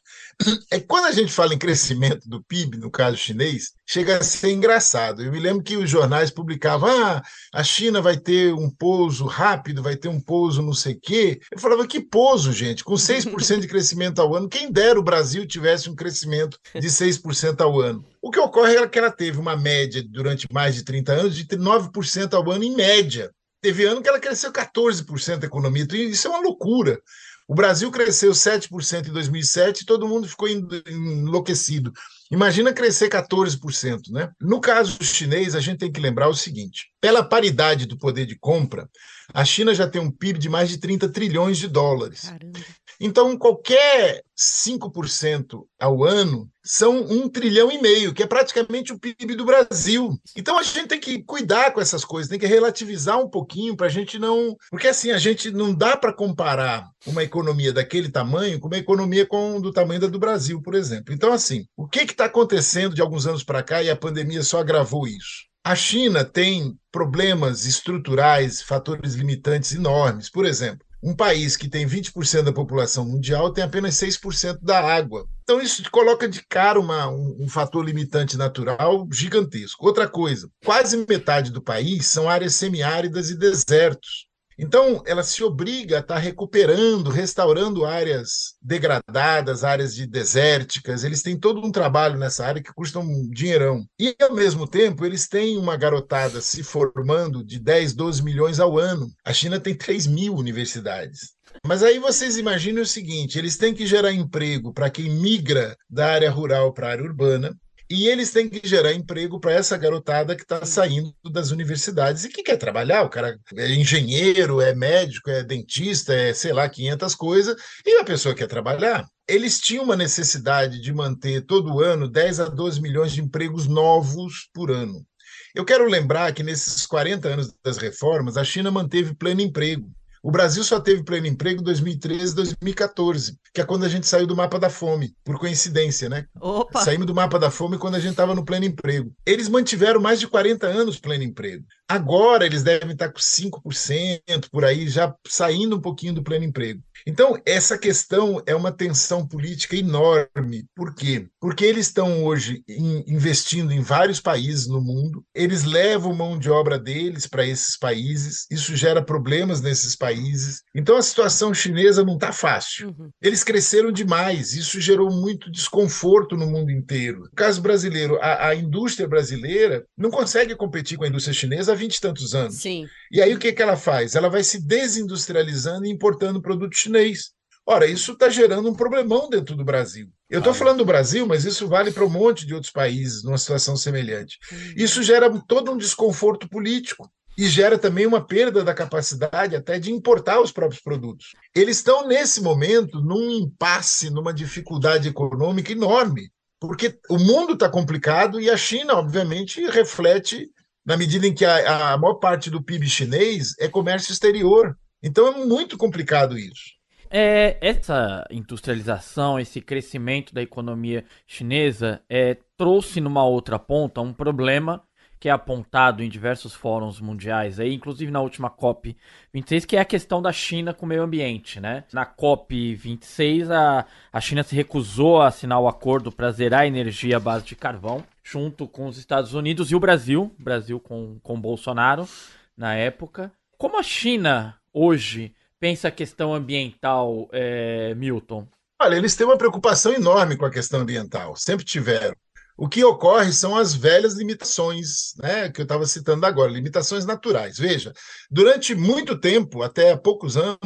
É quando a gente fala em crescimento do PIB, no caso chinês, chega a ser engraçado. Eu me lembro que os jornais publicavam: ah, a China vai ter um pouso rápido, vai ter um pouso não sei quê. Eu falava: que pouso, gente? Com 6% de crescimento ao ano, quem dera o Brasil tivesse um crescimento de 6% ao ano. O que ocorre é que ela teve uma média durante mais de 30 anos de 9% ao ano em média. Teve ano que ela cresceu 14% a economia, então isso é uma loucura. O Brasil cresceu 7% em 2007 e todo mundo ficou enlouquecido. Imagina crescer 14%, né? No caso chinês, a gente tem que lembrar o seguinte: pela paridade do poder de compra, a China já tem um PIB de mais de 30 trilhões de dólares.
Caramba.
Então, qualquer 5% ao ano são um trilhão e meio, que é praticamente o PIB do Brasil. Então, a gente tem que cuidar com essas coisas, tem que relativizar um pouquinho para a gente não. Porque, assim, a gente não dá para comparar uma economia daquele tamanho com uma economia com, do tamanho da do Brasil, por exemplo. Então, assim, o que está acontecendo de alguns anos para cá e a pandemia só agravou isso? A China tem problemas estruturais, fatores limitantes enormes. Por exemplo, um país que tem 20% da população mundial tem apenas 6% da água. Então, isso coloca de cara uma, um, um, fator limitante natural gigantesco. Outra coisa, quase metade do país são áreas semiáridas e desertos. Então, ela se obriga a estar recuperando, restaurando áreas degradadas, áreas de desérticas. Eles têm todo um trabalho nessa área que custa um dinheirão. E, ao mesmo tempo, eles têm uma garotada se formando de 10, 12 milhões ao ano. A China tem 3 mil universidades. Mas aí vocês imaginem o seguinte: eles têm que gerar emprego para quem migra da área rural para a área urbana, e eles têm que gerar emprego para essa garotada que está saindo das universidades e que quer trabalhar. O cara é engenheiro, é médico, é dentista, é sei lá, 500 coisas, e a pessoa quer trabalhar. Eles tinham uma necessidade de manter todo ano 10 a 12 milhões de empregos novos por ano. Eu quero lembrar que nesses 40 anos das reformas, a China manteve pleno emprego. O Brasil só teve pleno emprego em 2013 e 2014, que é quando a gente saiu do mapa da fome, por coincidência, né?
Opa!
Saímos do mapa da fome quando a gente estava no pleno emprego. Eles mantiveram mais de 40 anos pleno emprego. Agora eles devem estar com 5% por aí, já saindo um pouquinho do pleno emprego. Então, essa questão é uma tensão política enorme. Por quê? Porque eles estão hoje investindo em vários países no mundo, eles levam mão de obra deles para esses países, isso gera problemas nesses países. Então, a situação chinesa não está fácil. Uhum. Eles cresceram demais, isso gerou muito desconforto no mundo inteiro. No caso brasileiro, a, a indústria brasileira não consegue competir com a indústria chinesa há 20 e tantos anos.
Sim.
E aí o que, que ela faz? Ela vai se desindustrializando e importando produto chinês. Ora, isso está gerando um problemão dentro do Brasil. Eu estou falando do Brasil, mas isso vale para um monte de outros países numa situação semelhante. Isso gera todo um desconforto político e gera também uma perda da capacidade até de importar os próprios produtos. Eles estão, nesse momento, num impasse, numa dificuldade econômica enorme, porque o mundo está complicado e a China, obviamente, reflete na medida em que a, a maior parte do PIB chinês é comércio exterior. Então é muito complicado isso.
É, essa industrialização, esse crescimento da economia chinesa é, trouxe numa outra ponta um problema que é apontado em diversos fóruns mundiais, aí, inclusive na última COP 26, que é a questão da China com o meio ambiente. Né? Na COP 26, a, a China se recusou a assinar o acordo para zerar a energia à base de carvão, junto com os Estados Unidos e o Brasil, Brasil com, com Bolsonaro na época. Como a China hoje pensa a questão ambiental, é, Milton?
Olha, eles têm uma preocupação enorme com a questão ambiental, sempre tiveram. O que ocorre são as velhas limitações, né, que eu estava citando agora, limitações naturais. Veja, durante muito tempo, até há poucos anos,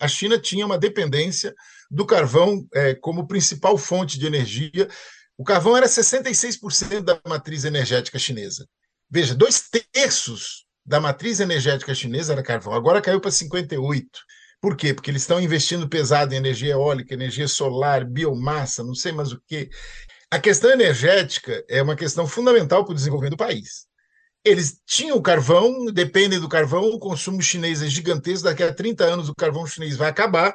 a China tinha uma dependência do carvão é, como principal fonte de energia. O carvão era 66% da matriz energética chinesa. Veja, dois terços da matriz energética chinesa era carvão, agora caiu para 58%. Por quê? Porque eles estão investindo pesado em energia eólica, energia solar, biomassa, não sei mais o quê. A questão energética é uma questão fundamental para o desenvolvimento do país. Eles tinham carvão, dependem do carvão, o consumo chinês é gigantesco, daqui a 30 anos o carvão chinês vai acabar.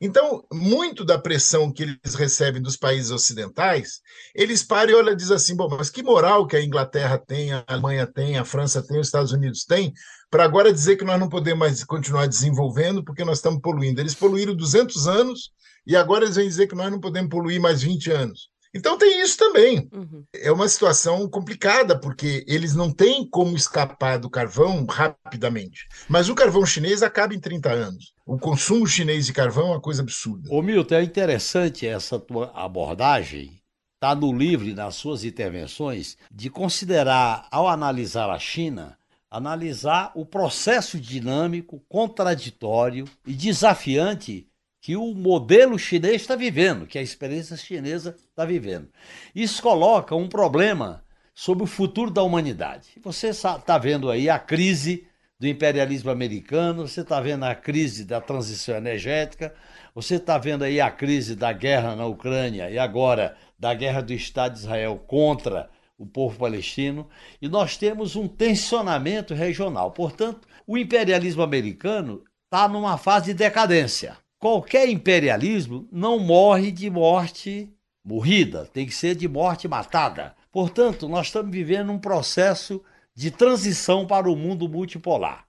Então, muito da pressão que eles recebem dos países ocidentais, eles param e olham e dizem assim: bom, mas que moral que a Inglaterra tem, a Alemanha tem, a França tem, os Estados Unidos têm, para agora dizer que nós não podemos mais continuar desenvolvendo porque nós estamos poluindo. Eles poluíram 200 anos e agora eles vêm dizer que nós não podemos poluir mais 20 anos. Então tem isso também. Uhum. É uma situação complicada, porque eles não têm como escapar do carvão rapidamente. Mas o carvão chinês acaba em 30 anos. O consumo chinês de carvão é uma coisa absurda.
Ô Milton, é interessante essa tua abordagem, está no livro e nas suas intervenções, de considerar, ao analisar a China, analisar o processo dinâmico, contraditório e desafiante que o modelo chinês está vivendo, que a experiência chinesa está vivendo. Isso coloca um problema sobre o futuro da humanidade. Você está vendo aí a crise do imperialismo americano, você está vendo a crise da transição energética, você está vendo aí a crise da guerra na Ucrânia e agora da guerra do Estado de Israel contra o povo palestino, e nós temos um tensionamento regional. Portanto, o imperialismo americano está numa fase de decadência qualquer imperialismo não morre de morte morrida, tem que ser de morte matada. Portanto, nós estamos vivendo um processo de transição para o mundo multipolar.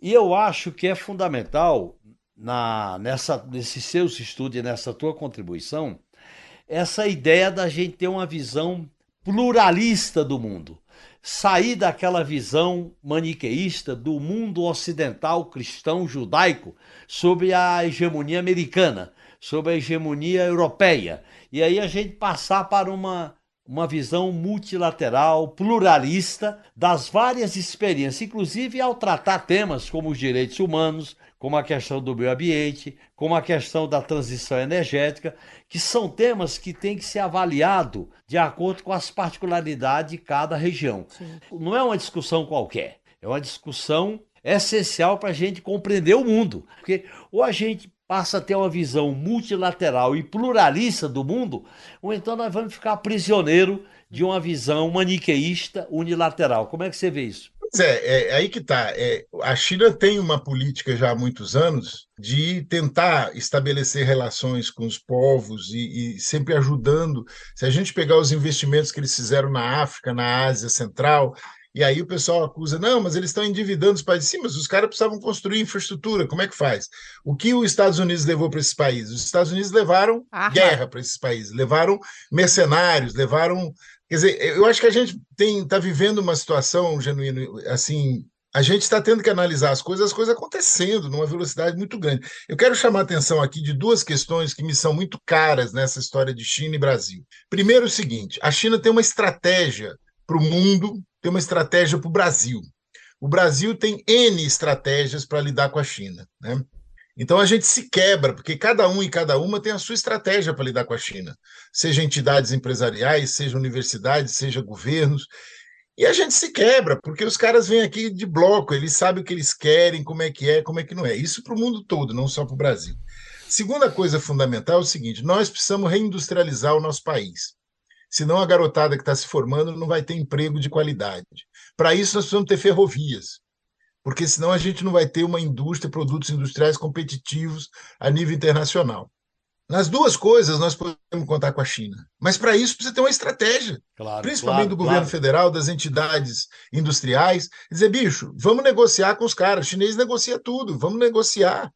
E eu acho que é fundamental, na, nessa, nesses seus estudos e nessa tua contribuição, essa ideia da gente ter uma visão pluralista do mundo. Sair daquela visão maniqueísta do mundo ocidental cristão judaico sobre a hegemonia americana, sobre a hegemonia europeia. E aí a gente passar para uma uma visão multilateral, pluralista das várias experiências, inclusive ao tratar temas como os direitos humanos, como a questão do meio ambiente, como a questão da transição energética, que são temas que têm que ser avaliados de acordo com as particularidades de cada região. Sim. Não é uma discussão qualquer, é uma discussão essencial para a gente compreender o mundo. Porque ou a gente passa a ter uma visão multilateral e pluralista do mundo, ou então nós vamos ficar prisioneiro de uma visão maniqueísta unilateral. Como é que você vê isso?
Pois é, é aí que está. É, a China tem uma política já há muitos anos de tentar estabelecer relações com os povos e, e, sempre ajudando. Se a gente pegar os investimentos que eles fizeram na África, na Ásia Central, e aí o pessoal acusa, não, mas eles estão endividando os países. Sim, mas os caras precisavam construir infraestrutura, como é que faz? O que os Estados Unidos levou para esses países? Os Estados Unidos levaram guerra para esses países, levaram mercenários, levaram. Quer dizer, eu acho que a gente está vivendo uma situação, genuíno, assim, a gente está tendo que analisar as coisas, as coisas acontecendo numa velocidade muito grande. Eu quero chamar a atenção aqui de duas questões que me são muito caras nessa história de China e Brasil. Primeiro, o seguinte: a China tem uma estratégia para o mundo tem uma estratégia para o Brasil. O Brasil tem N estratégias para lidar com a China. Né? Então a gente se quebra, porque cada um e cada uma tem a sua estratégia para lidar com a China, seja entidades empresariais, seja universidades, seja governos. E a gente se quebra, porque os caras vêm aqui de bloco, eles sabem o que eles querem, como é que é, como é que não é. Isso para o mundo todo, não só para o Brasil. Segunda coisa fundamental é o seguinte: nós precisamos reindustrializar o nosso país. Senão a garotada que está se formando não vai ter emprego de qualidade. Para isso, nós precisamos ter ferrovias, porque senão a gente não vai ter uma indústria, produtos industriais competitivos a nível internacional. Nas duas coisas, nós podemos contar com a China. Mas para isso precisa ter uma estratégia. Claro, principalmente claro, do governo claro. federal, das entidades industriais. Dizer, bicho, vamos negociar com os caras. O chinês negocia tudo, vamos negociar.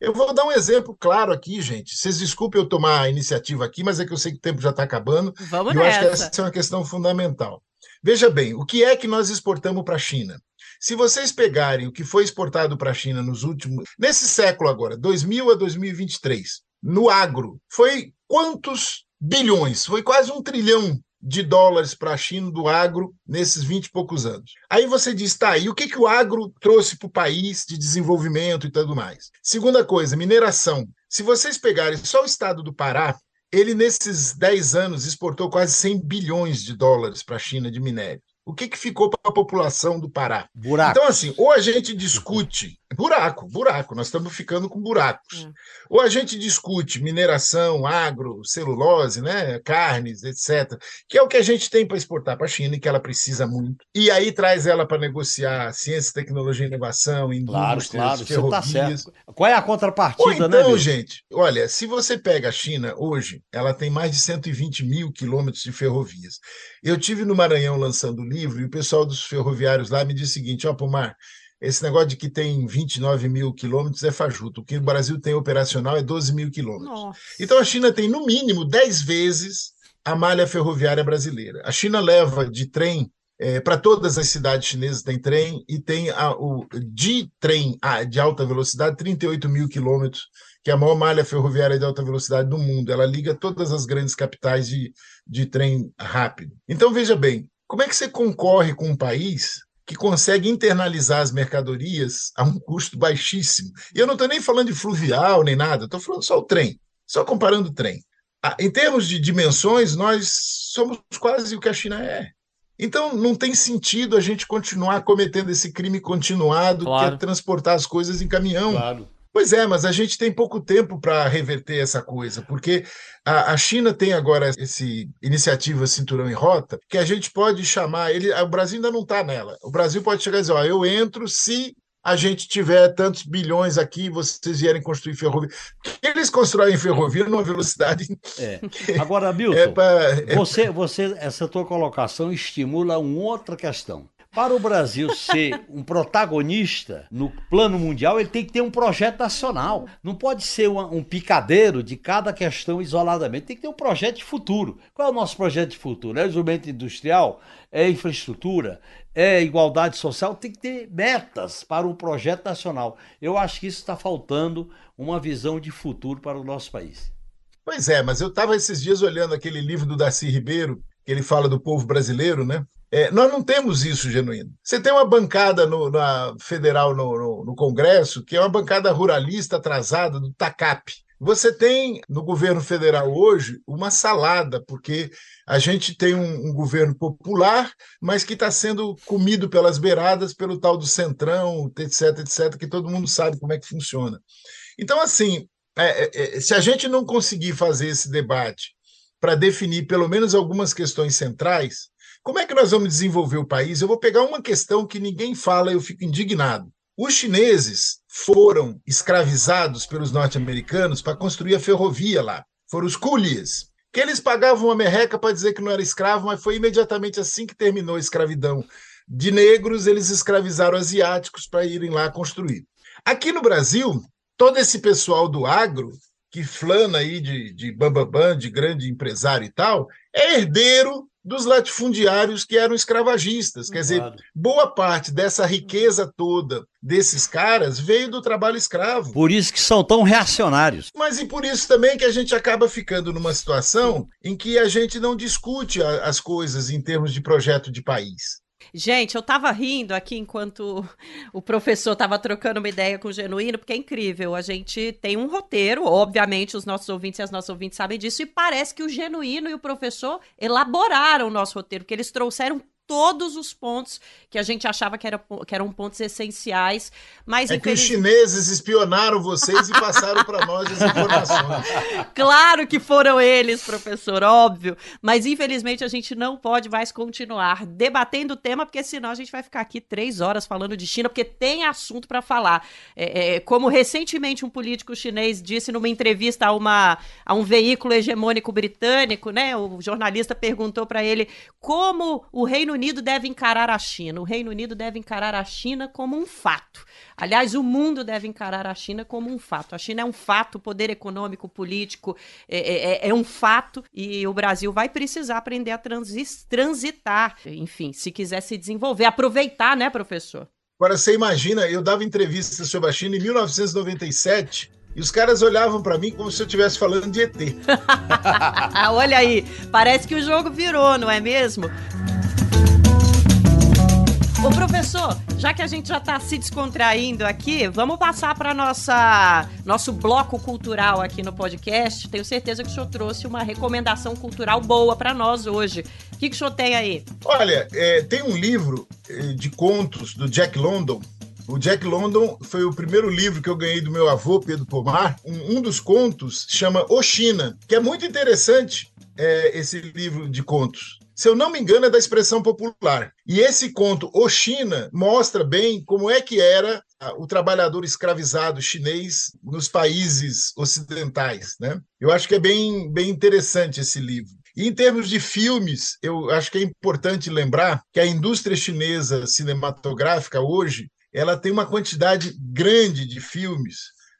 Eu vou dar um exemplo claro aqui, gente. Vocês desculpem eu tomar a iniciativa aqui, mas é que eu sei que o tempo já está acabando.
Vamos
e
eu
nessa. acho que essa é uma questão fundamental. Veja bem, o que é que nós exportamos para a China? Se vocês pegarem o que foi exportado para a China nos últimos. Nesse século agora, 2000 a 2023, no agro, foi quantos bilhões? Foi quase um trilhão de dólares para a China do agro nesses 20 e poucos anos. Aí você diz, tá, e o que, que o agro trouxe para o país de desenvolvimento e tudo mais? Segunda coisa, mineração. Se vocês pegarem só o estado do Pará, ele nesses 10 anos exportou quase 100 bilhões de dólares para a China de minério. O que, que ficou para a população do Pará?
Buraco.
Então, assim, ou a gente discute. Buraco, buraco, nós estamos ficando com buracos. É. Ou a gente discute mineração, agro, celulose, né, carnes, etc., que é o que a gente tem para exportar para a China e que ela precisa muito. E aí traz ela para negociar ciência, tecnologia e inovação, indústrias, claro, claro, ferrovias. Tá certo.
Qual é a contrapartida, ou
então,
né?
Então, gente, olha, se você pega a China hoje, ela tem mais de 120 mil quilômetros de ferrovias. Eu tive no Maranhão lançando o livro e o pessoal dos ferroviários lá me disse o seguinte: ó, oh, Pomar, esse negócio de que tem 29 mil quilômetros é fajuto. O que o Brasil tem operacional é 12 mil quilômetros. Então a China tem, no mínimo, 10 vezes a malha ferroviária brasileira. A China leva de trem é, para todas as cidades chinesas tem trem e tem a, o de trem a, de alta velocidade 38 mil quilômetros, que é a maior malha ferroviária de alta velocidade do mundo. Ela liga todas as grandes capitais de, de trem rápido. Então veja bem, como é que você concorre com um país que consegue internalizar as mercadorias a um custo baixíssimo? E eu não estou nem falando de fluvial nem nada, estou falando só o trem, só comparando o trem. Ah, em termos de dimensões, nós somos quase o que a China é. Então, não tem sentido a gente continuar cometendo esse crime continuado, claro. que é transportar as coisas em caminhão. Claro. Pois é, mas a gente tem pouco tempo para reverter essa coisa, porque a, a, China tem agora essa iniciativa Cinturão em Rota, que a gente pode chamar, ele, o Brasil ainda não está nela. O Brasil pode chegar e dizer, ó, eu entro se a gente tiver tantos bilhões aqui, vocês vierem construir ferrovia. Eles constroem ferrovia numa velocidade.
É. Agora, Milton, é pra, é... você, você, essa tua colocação estimula uma outra questão. Para o Brasil ser um protagonista no plano mundial, ele tem que ter um projeto nacional. Não pode ser um, um picadeiro de cada questão isoladamente. Tem que ter um projeto de futuro. Qual é o nosso projeto de futuro? É desenvolvimento industrial? É infraestrutura? É igualdade social? Tem que ter metas para um projeto nacional. Eu acho que isso está faltando uma visão de futuro para o nosso país.
Pois é, mas eu estava esses dias olhando aquele livro do Darcy Ribeiro, que ele fala do povo brasileiro, né? É, nós não temos isso genuíno. Você tem uma bancada no, na federal no, no, no, Congresso, que é uma bancada ruralista atrasada do TACAP. Você tem no governo federal hoje uma salada, porque a gente tem um, um governo popular, mas que está sendo comido pelas beiradas pelo tal do centrão, etc, etc, que todo mundo sabe como é que funciona. Então, assim, é, é, é se a gente não conseguir fazer esse debate para definir pelo menos algumas questões centrais, como é que nós vamos desenvolver o país? Eu vou pegar uma questão que ninguém fala eu fico indignado. Os chineses foram escravizados pelos norte-americanos para construir a ferrovia lá. Foram os coolies, que eles pagavam uma merreca para dizer que não era escravo, mas foi imediatamente assim que terminou a escravidão de negros, eles escravizaram asiáticos para irem lá construir. Aqui no Brasil, todo esse pessoal do agro que flana aí de, de bambambam, de grande empresário e tal, é herdeiro dos latifundiários que eram escravagistas. Quer claro. dizer, boa parte dessa riqueza toda desses caras veio do trabalho escravo.
Por isso que são tão reacionários.
Mas e por isso também que a gente acaba ficando numa situação em que a gente não discute as coisas em termos de projeto de país.
Gente, eu tava rindo aqui enquanto o professor tava trocando uma ideia com o Genuíno, porque é incrível. A gente tem um roteiro, obviamente, os nossos ouvintes e as nossas ouvintes sabem disso, e parece que o Genuíno e o professor elaboraram o nosso roteiro, porque eles trouxeram todos os pontos que a gente achava que, era, que eram pontos essenciais. Mas,
é infeliz... que os chineses espionaram vocês e passaram para nós as informações.
claro que foram eles, professor, óbvio. Mas infelizmente a gente não pode mais continuar debatendo o tema, porque senão a gente vai ficar aqui três horas falando de China, porque tem assunto para falar. É, é, como recentemente um político chinês disse numa entrevista a, uma, a um veículo hegemônico britânico, né? O jornalista perguntou para ele como o Reino Unido deve encarar a China. O Reino Unido deve encarar a China como um fato. Aliás, o mundo deve encarar a China como um fato. A China é um fato, o poder econômico, político é, é, é, é um fato e o Brasil vai precisar aprender a transitar, enfim, se quiser se desenvolver, aproveitar, né, professor?
Agora, você imagina, eu dava entrevista sobre a China em 1997 e os caras olhavam para mim como se eu estivesse falando de ET.
Olha aí, parece que o jogo virou, não é mesmo? Ô professor, já que a gente já está se descontraindo aqui, vamos passar para nossa nosso bloco cultural aqui no podcast. Tenho certeza que o senhor trouxe uma recomendação cultural boa para nós hoje. O que, que o senhor tem aí?
Olha, é, tem um livro eh, de contos do Jack London. O Jack London foi o primeiro livro que eu ganhei do meu avô, Pedro Pomar. Um, um dos contos chama O China, que é muito interessante é, esse livro de contos se eu não me engano, é da expressão popular. E esse conto, O China, mostra bem como é que era o trabalhador escravizado chinês nos países ocidentais. Né? Eu acho que é bem, bem interessante esse livro. E em termos de filmes, eu acho que é importante lembrar que a indústria chinesa cinematográfica hoje ela tem uma quantidade grande de filmes,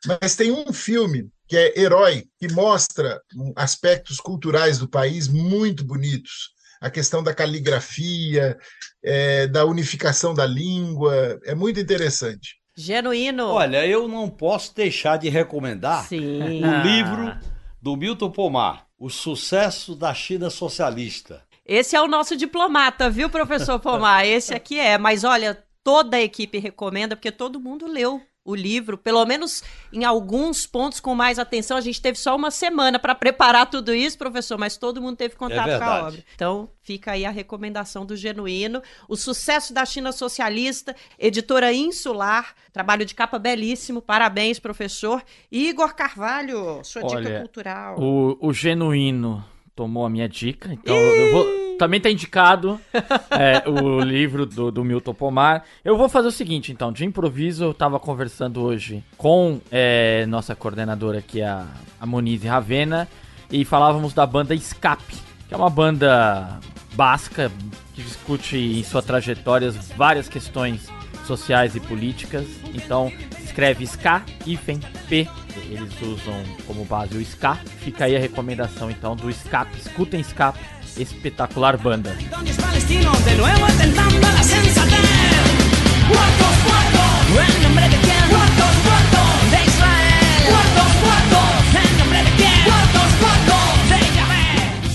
mas tem um filme que é Herói, que mostra aspectos culturais do país muito bonitos a questão da caligrafia, é, da unificação da língua. É muito interessante.
Genuíno.
Olha, eu não posso deixar de recomendar Sim. o livro do Milton Pomar, O Sucesso da China Socialista.
Esse é o nosso diplomata, viu, professor Pomar? Esse aqui é. Mas olha, toda a equipe recomenda, porque todo mundo leu o livro, pelo menos em alguns pontos com mais atenção. A gente teve só uma semana para preparar tudo isso, professor, mas todo mundo teve contato é com a obra. Então, fica aí a recomendação do Genuíno. O sucesso da China Socialista, editora insular, trabalho de capa belíssimo. Parabéns, professor. Igor Carvalho, sua Olha, dica cultural.
O, o Genuíno tomou a minha dica, então eu vou. Também tá indicado é, o livro do, do, Milton Pomar. Eu vou fazer o seguinte, então, de improviso, eu tava conversando hoje com é, nossa coordenadora aqui, a, a Monize Ravena, e falávamos da banda Escape, que é uma banda basca, que discute em sua trajetória várias questões sociais e políticas. Então, escreve ska, hífen, P. Eles usam como base o ska. Fica aí a recomendação então do Scap. Escutem Scap, espetacular banda.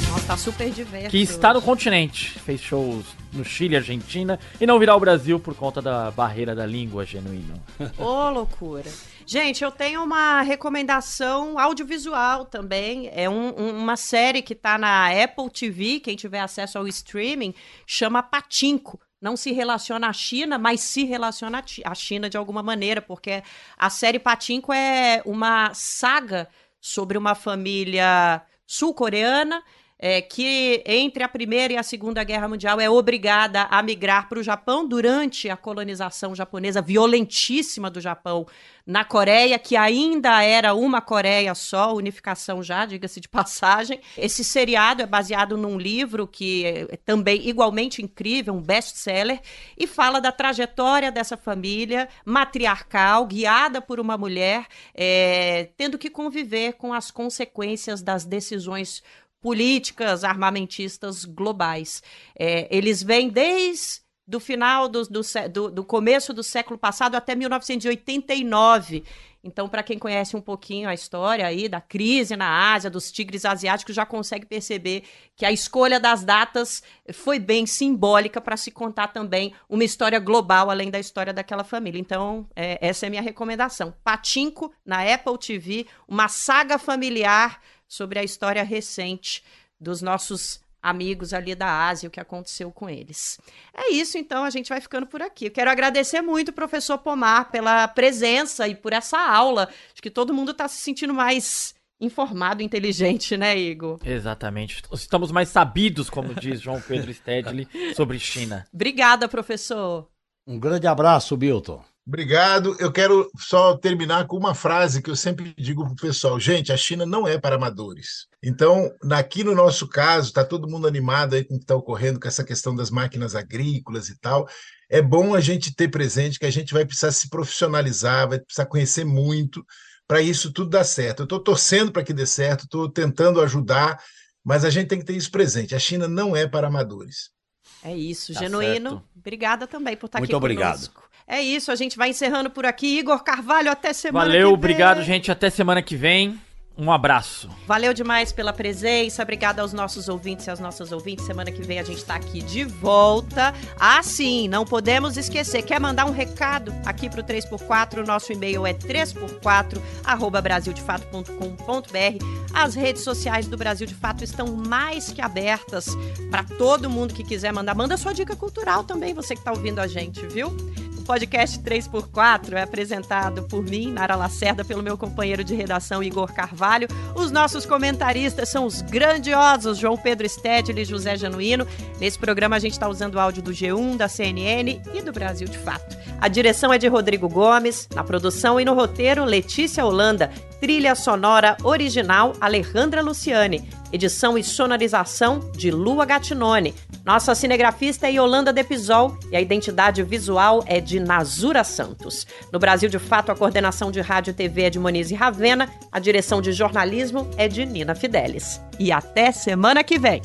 Nossa, tá super diverso.
Que está no continente. Fez shows no Chile, Argentina e não virá ao Brasil por conta da barreira da língua genuíno.
Ô, loucura. Gente, eu tenho uma recomendação audiovisual também. É um- um- uma série que tá na Apple TV, quem tiver acesso ao streaming, chama Patinco. Não se relaciona à China, mas se relaciona à China de alguma maneira, porque a série Patinco é uma saga sobre uma família sul-coreana é, que entre a Primeira e a Segunda Guerra Mundial é obrigada a migrar para o Japão durante a colonização japonesa violentíssima do Japão na Coreia, que ainda era uma Coreia só, unificação já, diga-se de passagem. Esse seriado é baseado num livro que é também igualmente incrível, um best-seller, e fala da trajetória dessa família matriarcal, guiada por uma mulher, é, tendo que conviver com as consequências das decisões políticas armamentistas globais. É, eles vêm desde do final do, do, do começo do século passado até 1989. Então, para quem conhece um pouquinho a história aí da crise na Ásia, dos tigres asiáticos, já consegue perceber que a escolha das datas foi bem simbólica para se contar também uma história global além da história daquela família. Então, é, essa é a minha recomendação. Patinco na Apple TV, uma saga familiar sobre a história recente dos nossos amigos ali da Ásia, o que aconteceu com eles. É isso, então, a gente vai ficando por aqui. Eu quero agradecer muito o professor Pomar pela presença e por essa aula. Acho que todo mundo está se sentindo mais informado, inteligente, né, Igor?
Exatamente. Estamos mais sabidos, como diz João Pedro Stedley, sobre China.
Obrigada, professor.
Um grande abraço, Milton.
Obrigado. Eu quero só terminar com uma frase que eu sempre digo para o pessoal: gente, a China não é para amadores. Então, aqui no nosso caso, está todo mundo animado aí com o que está ocorrendo com essa questão das máquinas agrícolas e tal. É bom a gente ter presente que a gente vai precisar se profissionalizar, vai precisar conhecer muito para isso tudo dar certo. Eu estou torcendo para que dê certo, estou tentando ajudar, mas a gente tem que ter isso presente. A China não é para amadores.
É isso,
Tá
genuíno.
certo.
Obrigada também por estar
Muito
aqui
obrigado.
É isso, a gente vai encerrando por aqui. Igor Carvalho, até semana que
Valeu,
vem.
obrigado, gente. Até semana que vem. Um abraço.
Valeu demais pela presença. Obrigada aos nossos ouvintes e às nossas ouvintes. Semana que vem a gente tá aqui de volta. Ah, sim, não podemos esquecer. Quer mandar um recado aqui pro 3x4? Nosso e-mail é 3x4 arroba brasildefato.com.br. As redes sociais do Brasil de Fato estão mais que abertas para todo mundo que quiser mandar. Manda sua dica cultural também, você que tá ouvindo a gente, viu? O podcast 3x4 é apresentado por mim, Nara Lacerda, pelo meu companheiro de redação Igor Carvalho. Os nossos comentaristas são os grandiosos João Pedro Stedley e José Januíno. Nesse programa a gente está usando áudio do G1, da CNN e do Brasil de Fato. A direção é de Rodrigo Gomes, na produção e no roteiro Letícia Holanda, trilha sonora original Alejandra Luciani. Edição e sonorização de Lua Gatinone. Nossa cinegrafista é Yolanda Depisol e a identidade visual é de Nazura Santos. No Brasil de Fato, a coordenação de rádio e TV é de Monize Ravena, a direção de jornalismo é de Nina Fidelis. E até semana que vem!